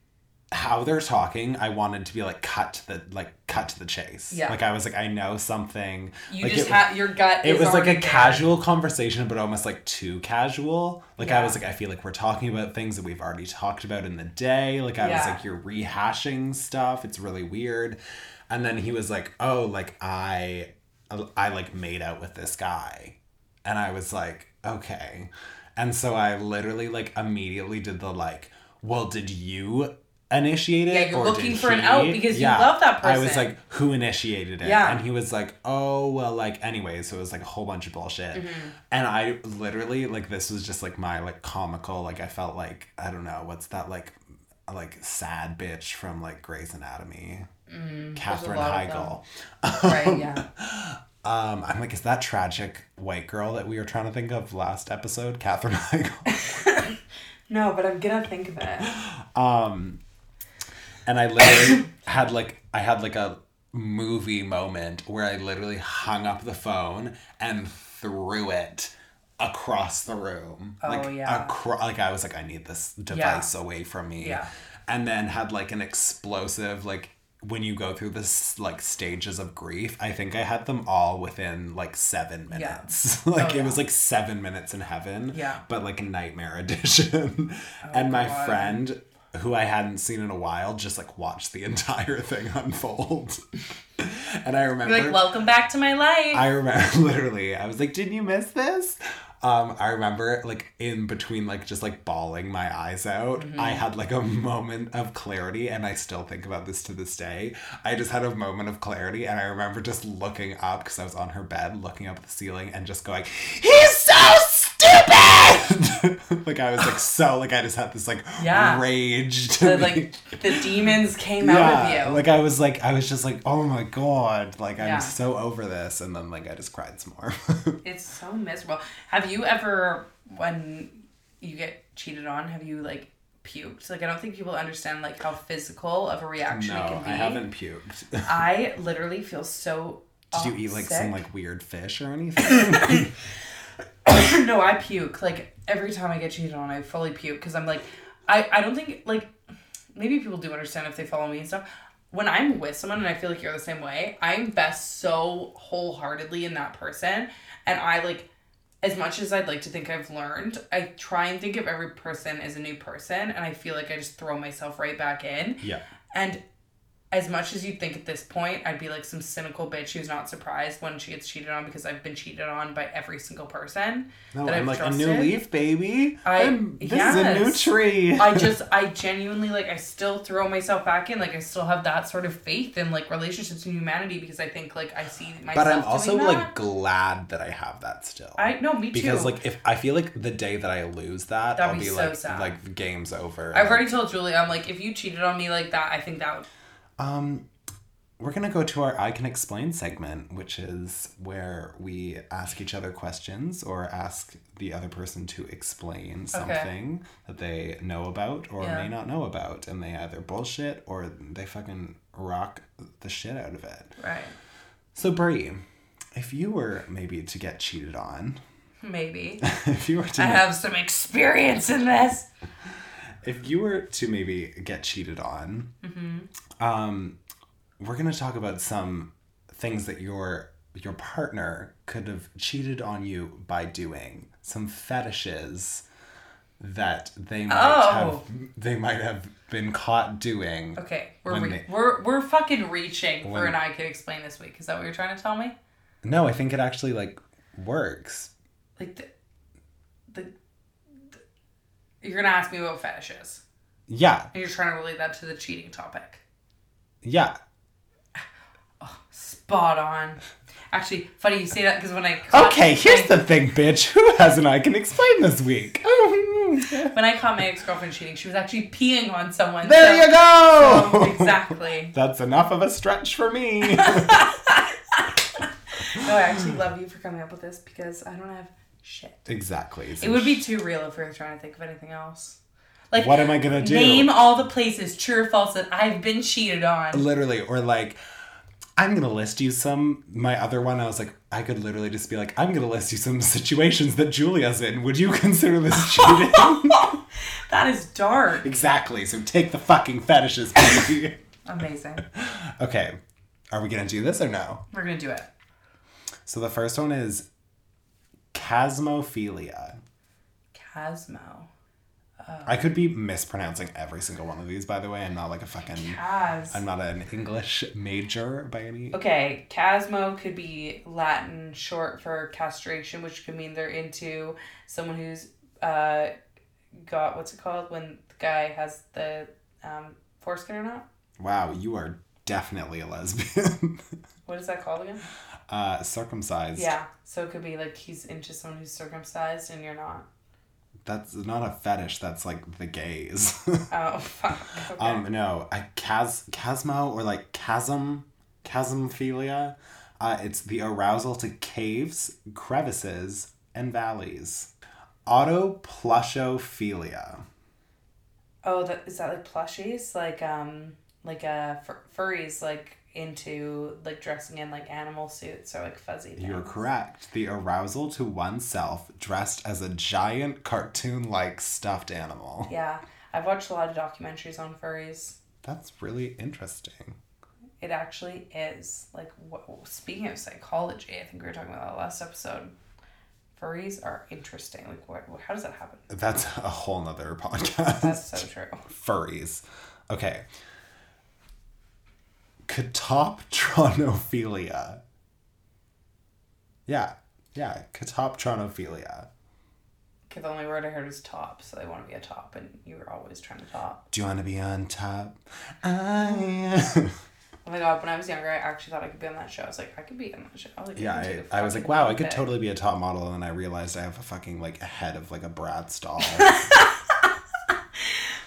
how they're talking, I wanted to be like cut to the like cut to the chase. Yeah. Like I was like, I know something. You like, just have your gut. it was like a there. casual conversation, but almost like too casual. Like I was like, I feel like we're talking about things that we've already talked about in the day. Like I was like, you're rehashing stuff. It's really weird. And then he was like, oh, like I, I like made out with this guy, and I was like, okay. And so I literally like immediately did the like, well, did you? Initiate it, Yeah, you're or looking for an he?" out because you love that person. I was like, who initiated it? Yeah. And he was like, oh, well, like, anyway, so it was like a whole bunch of bullshit. Mm-hmm. And I literally, like, this was just like my, like, comical, like, I felt like, I don't know, what's that, like, like, sad bitch from, like, Grey's Anatomy? Katherine Mm, of Heigl. Right. Yeah. Um, I'm like, is that tragic white girl that we were trying to think of last episode? Katherine Heigl. No, but I'm gonna think of it. Um, and I literally had like I had like a movie moment where I literally hung up the phone and threw it across the room. Oh, like yeah. acro- like I was like I need this device away from me. Yeah. And then had like an explosive like when you go through this like stages of grief, I think I had them all within like seven minutes. Yeah. minutes. Oh, like Oh, it was like seven minutes in heaven. Yeah. But like nightmare edition. Oh, and my God. friend who I hadn't seen in a while just like watched the entire thing unfold. and I remember You're like, welcome back to my life. I remember literally, I was like, didn't you miss this? Um, I remember like in between like just like bawling my eyes out, Mm-hmm. I had like a moment of clarity and I still think about this to this day. I just had a moment of clarity and I remember just looking up because I was on her bed, looking up at the ceiling and just going, He's so Like I was like so like I just had this like Yeah. rage to the, me. like the demons came out of you. Like I was like I was just like, oh my god, like I'm Yeah. so over this and then like I just cried some more. It's so miserable. Have you ever, when you get cheated on, have you like puked? Like I don't think people understand like how physical of a reaction no, it can be. I haven't puked. I literally feel so. Did you eat like sick. some like weird fish or anything? no, I puke. Like every time I get cheated on, I fully puke because I'm like, I I don't think like maybe people do understand if they follow me and stuff. When I'm with someone and I feel like you're the same way, I invest so wholeheartedly in that person, and I like. As much as I'd like to think I've learned, I try and think of every person as a new person, and I feel like I just throw myself right back in. yeah. And as much as you'd think at this point, I'd be like some cynical bitch who's not surprised when she gets cheated on because I've been cheated on by every single person. No, that I'm I've like a new leaf, baby. I- I'm, this is a new tree. I just, I genuinely like, I still throw myself back in. Like, I still have that sort of faith in like relationships and humanity because I think like I see myself. but I'm also like glad that I have that still. I no, me too. because like if I feel like the day that I lose that, That'd I'll be be, so like sad. like game's over. I've already told Julie, I'm like, if you cheated on me like that, I think that would. Um, we're gonna go to our I can explain segment, which is where we ask each other questions or ask the other person to explain something that they know about or Yeah. may not know about, and they either bullshit or they fucking rock the shit out of it. Right. So Brie, if you were maybe to get cheated on, Maybe. if you were to I have some experience in this. If you were to maybe get cheated on, um, we're gonna talk about some things that your your partner could have cheated on you by doing. Some fetishes that they might Oh. have they might have been caught doing. Okay, we're re- they- we're we're fucking reaching for an I could explain this week. Is that what you're trying to tell me? No, I think it actually like works. Like the you're gonna ask me about fetishes, Yeah, and you're trying to relate that to the cheating topic. yeah. Oh, spot on. Actually, funny you say that because when I caught, Okay, here's the thing, bitch. Who hasn't I can explain this week? when I caught my ex girlfriend cheating, she was actually peeing on someone. There so- you go. so exactly. That's enough of a stretch for me. No, I actually love you for coming up with this because I don't have shit. exactly. So It would be too real if we were trying to think of anything else. Like, What am I gonna do? Name all the places, true or false, that I've been cheated on. literally or like i'm gonna list you some my other one i was like i could literally just be like i'm gonna list you some situations that julia's in would you consider this cheating That is dark. exactly so take the fucking fetishes baby Amazing. okay are we gonna do this or no We're gonna do it. so the first one is chasmophilia Casmo. i could be mispronouncing every single one of these by the way i'm not like a fucking Cas. i'm not an english major by any Okay, Casmo could be Latin short for castration, which could mean they're into someone who's uh got what's it called when the guy has the um foreskin or not? wow you are definitely a lesbian What is that called again? Uh circumcised Yeah. So it could be like he's into someone who's circumcised and you're not. That's not a fetish. That's like the gays. Oh fuck. Okay. um, no, a chas chasmo or like chasm, chasmphilia. Uh, it's the arousal to caves, crevices, and valleys. Autoplushophilia. oh, that is that like plushies? Like um like uh fur- furries like into like dressing in like animal suits or like fuzzy things. You're correct. The arousal to oneself dressed as a giant cartoon-like stuffed animal. Yeah, I've watched a lot of documentaries on furries. That's really interesting. It actually is. Like, what, speaking of psychology, I think we were talking about that last episode. Furries are interesting. Like, what, what how does that happen? That's a whole nother podcast. That's so true. furries. Okay. Catoptronophilia. Yeah. Yeah. Catoptronophilia. Okay, the only word I heard was top, so they want to be a top, and you were always trying to top. Do you want to be on top? I Oh my god, when I was younger, I actually thought I could be on that show. I was like, I could be on that show. I was like, yeah, I, I, was like, wow, I could pic. totally be a top model, and then I realized I have a fucking like a head of like a Brad stall.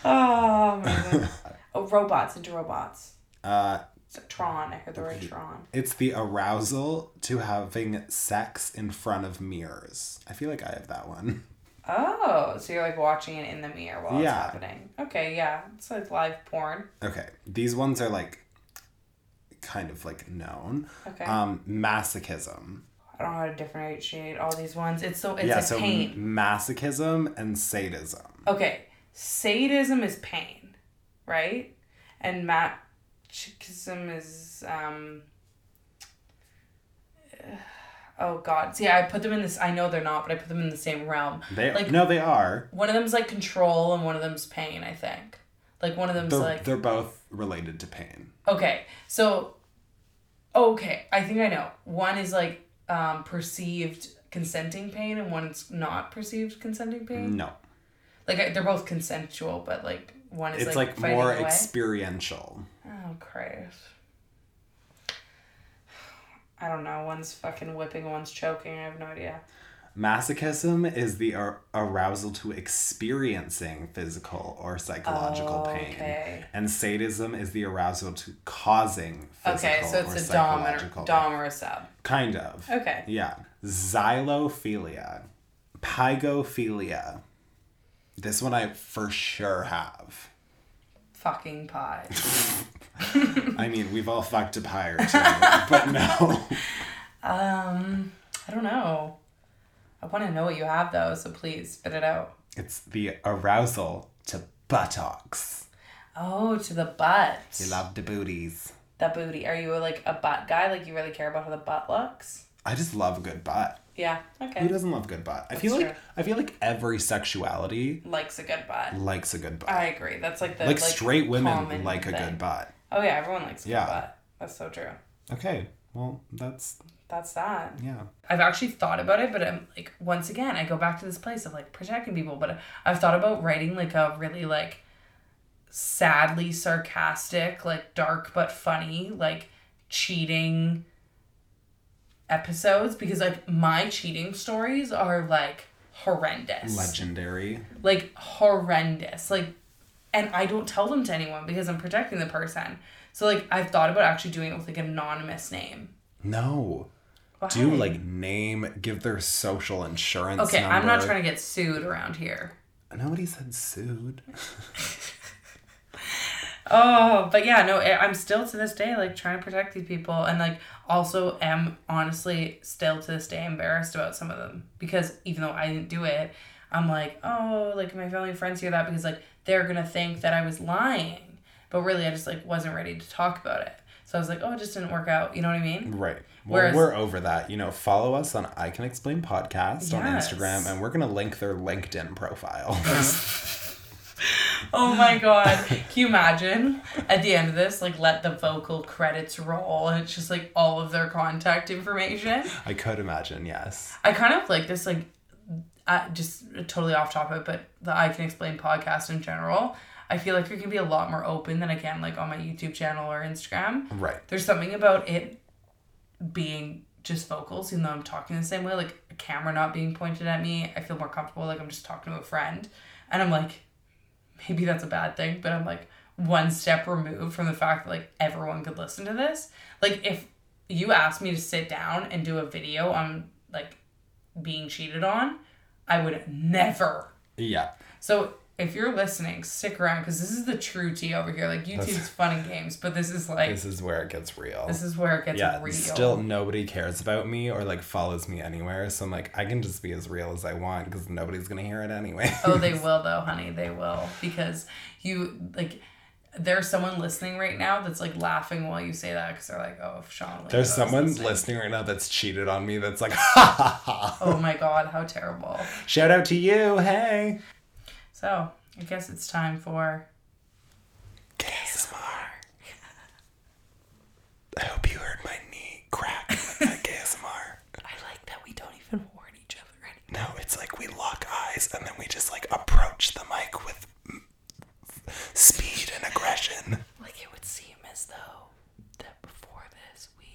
Oh my god. oh, robots into robots. uh, Tron. I heard the word Tron. it's the arousal to having sex in front of mirrors. I feel like I have that one. Oh, so you're like watching it in the mirror while Yeah. it's happening. Okay, yeah. It's like live porn. Okay, these ones are like kind of like known. Okay. Um, masochism. I don't know how to differentiate all these ones. It's so it's yeah, like so pain. masochism and sadism. Okay, sadism is pain, right? And masochism is um. Oh God! See, I put them in this. I know they're not, but I put them in the same realm. They Like- no, they are. One of them's like control, and one of them's pain. I think. Like one of them's They're, like they're both related to pain. Okay, so okay, I think I know. One is like um perceived consenting pain, and one's not perceived consenting pain. No, Like I- they're both consensual, but like one is it's like, like, more away. experiential. Oh Christ! I don't know. One's fucking whipping, one's choking. I have no idea. Masochism is the ar- arousal to experiencing physical or psychological Oh, pain. okay. And sadism is the arousal to causing physical Okay, so or it's a dom or, dom or a sub. Kind of. Okay. Yeah. Xylophilia. Pygophilia. This one I for sure have. Fucking pie. I mean, we've all fucked a or but no. um, I don't know. I want to know what you have though, so please spit it out. It's the arousal to buttocks. Oh, to the butt. You love the booties. the booty. Are you like a butt guy? Like you really care about how the butt looks? I just love a good butt. Yeah. Okay. Who doesn't love a good butt? I That's feel like. I feel like every sexuality Likes a good butt. likes a good butt. I agree. That's like the like, straight women like a thing. good butt. Oh yeah, everyone likes Yeah. butt. That's so true. Okay. Well, that's That's that. yeah. I've actually thought about it, but I'm like once again I go back to this place of like protecting people. But I've thought about writing like a really like sadly sarcastic, like dark but funny, like cheating episodes because like my cheating stories are like horrendous. Legendary. like horrendous like and i don't tell them to anyone because i'm protecting the person so like i've thought about actually doing it with like an anonymous name No. Why? Do like name, give their social insurance okay i'm not trying to get sued around here Nobody said sued. Oh, but yeah, no, I'm still to this day like trying to protect these people, and like also am honestly still to this day embarrassed about some of them because even though I didn't do it, I'm like, oh, like my family and friends hear that because like they're gonna think that I was lying, but really I just like wasn't ready to talk about it. So I was like, oh, it just didn't work out. You know what I mean? Right. Well, Whereas- we're over that. You know, follow us on I Can Explain Podcast on Instagram, and we're going to link their LinkedIn profile. Oh my god. Can you imagine at the end of this, like let the vocal credits roll and it's just like all of their contact information? I could imagine, yes. I kind of like this, like, uh, just totally off topic, but the I Can Explain podcast in general. I feel like we can be a lot more open than I can, like, on my YouTube channel or Instagram. Right. There's something about it being just vocals, even though I'm talking the same way, like a camera not being pointed at me. I feel more comfortable, like I'm just talking to a friend. And I'm like, maybe that's a bad thing, but I'm like one step removed from the fact that like everyone could listen to this. Like if you asked me to sit down and do a video on like being cheated on, I would never. Yeah. So if you're listening, stick around because this is the true tea over here. Like YouTube's fun and games, but this is like This is where it gets real. this is where it gets yeah, real. still nobody cares about me or like follows me anywhere. So I'm like, I can just be as real as I want because nobody's gonna hear it anyway. Oh, they will though, honey. They will because you like. There's someone listening right now that's like laughing while you say that because they're like, "Oh, if Sean." Leo There's oh, someone listening." listening right now that's cheated on me. That's like, ha ha ha. Oh my god, how terrible! Shout out to you. Hey. So I guess it's time for. ASMR. I hope you heard my knee crack ASMR. I like that we don't even warn each other anymore. No, it's like we lock eyes and then we just like approach the mic with speed Like it would seem as though that before this we,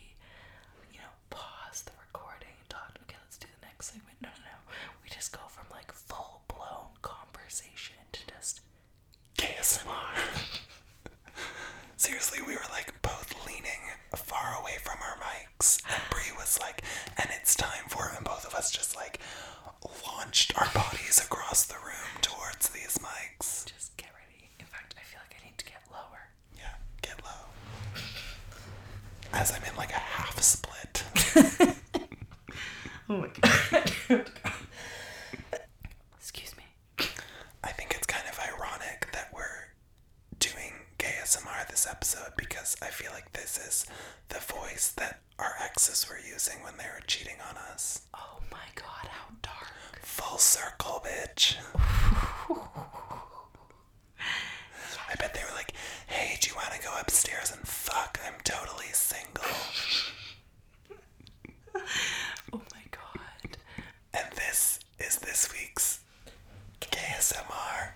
you know, pause the recording and talk. Okay, let's do the next segment. No, no, no. We just go from like full blown conversation to just KSMR. Seriously, we were like both leaning far away from our mics, and Brie was like, "And it's time for," it," and both of us just like launched our bodies across the room towards these mics. just get ready. In fact, I feel like I need to get lower. Yeah, get low. As I'm in like a half split. Oh my god. Excuse me. I think it's kind of ironic that we're doing ASMR this episode because I feel like this is the voice that our exes were using when they were cheating on us. Oh my god, how dark. Full circle, bitch. I bet they were like, hey, do you want to go upstairs and fuck? I'm totally single. Oh my god. And this is this week's ASMR.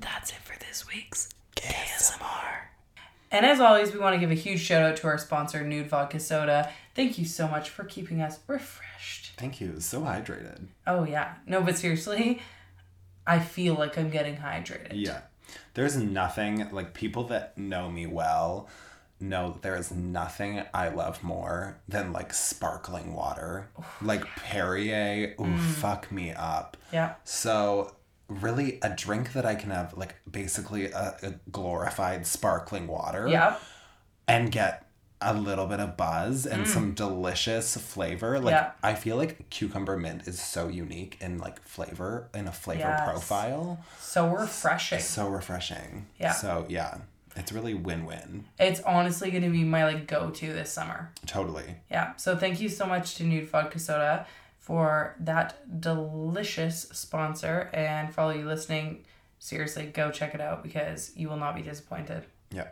That's it for this week's ASMR. And as always, we want to give a huge shout out to our sponsor, Nude Vodka Soda. Thank you so much for keeping us refreshed. Thank you. So hydrated. Oh, yeah. No, but seriously, I feel like I'm getting hydrated. Yeah. There's nothing like people that know me well know there is nothing I love more than like sparkling water. Oh, like Perrier, ooh, mm. fuck me up. Yeah. So really a drink that I can have like basically a, a glorified sparkling water Yeah. and get a little bit of buzz and mm. some delicious flavor. Like Yeah. I feel like cucumber mint is so unique in like flavor in a flavor Yes. profile. So refreshing. So refreshing. Yeah. So yeah, it's really win-win. It's honestly going to be my like go-to this summer. Totally. Yeah. So thank you so much to Nude Vodka Soda for that delicious sponsor. And for all you listening, seriously, go check it out because you will not be disappointed. Yeah.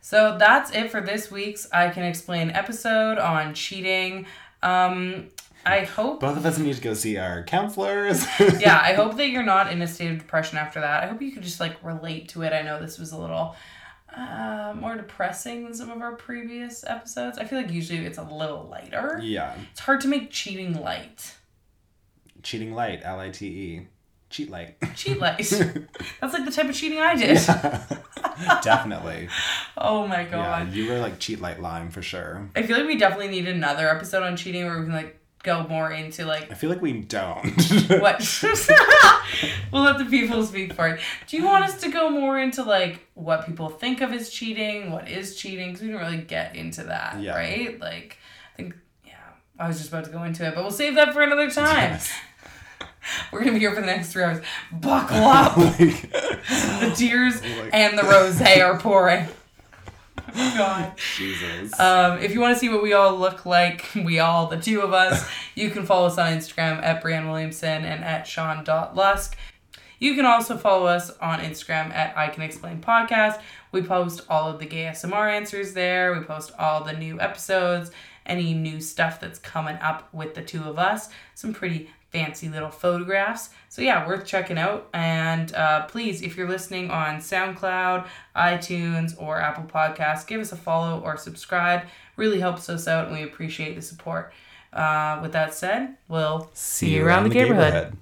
So that's it for this week's I Can Explain episode on cheating. Um, I hope, Both of us need to go see our counselors. yeah, I hope that you're not in a state of depression after that. I hope you could just like relate to it. I know this was a little uh, more depressing than some of our previous episodes. I feel like usually it's a little lighter. yeah. It's hard to make cheating light. Cheating light, L I T E. Cheat light. Cheat light. That's like the type of cheating I did. definitely. Oh my god. Yeah, god. you were like cheat light lime for sure. I feel like we definitely need another episode on cheating where we can like go more into like I feel like we don't. what we'll let the people speak for it. Do you want us to go more into like what people think of as cheating, what is cheating? Because we didn't really get into that, Yeah. right? Like, I think, yeah, I was just about to go into it, but we'll save that for another time. Yes. We're gonna be here for the next three hours. Buckle up. Oh the tears oh Like- and the rose are pouring. Oh god. Jesus. Um, if you want to see what we all look like, we all, the two of us, you can follow us on Instagram at Brianne Williamson and at Sean.Lusk. You can also follow us on Instagram at I Can Explain Podcast. We post all of the gay SMR answers there. We post all the new episodes, any new stuff that's coming up with the two of us. Some pretty fancy little photographs. So yeah, worth checking out. And uh, please, if you're listening on SoundCloud, iTunes, or Apple Podcasts, give us a follow or subscribe. Really helps us out, and we appreciate the support. Uh, with that said, we'll see, you around the neighborhood.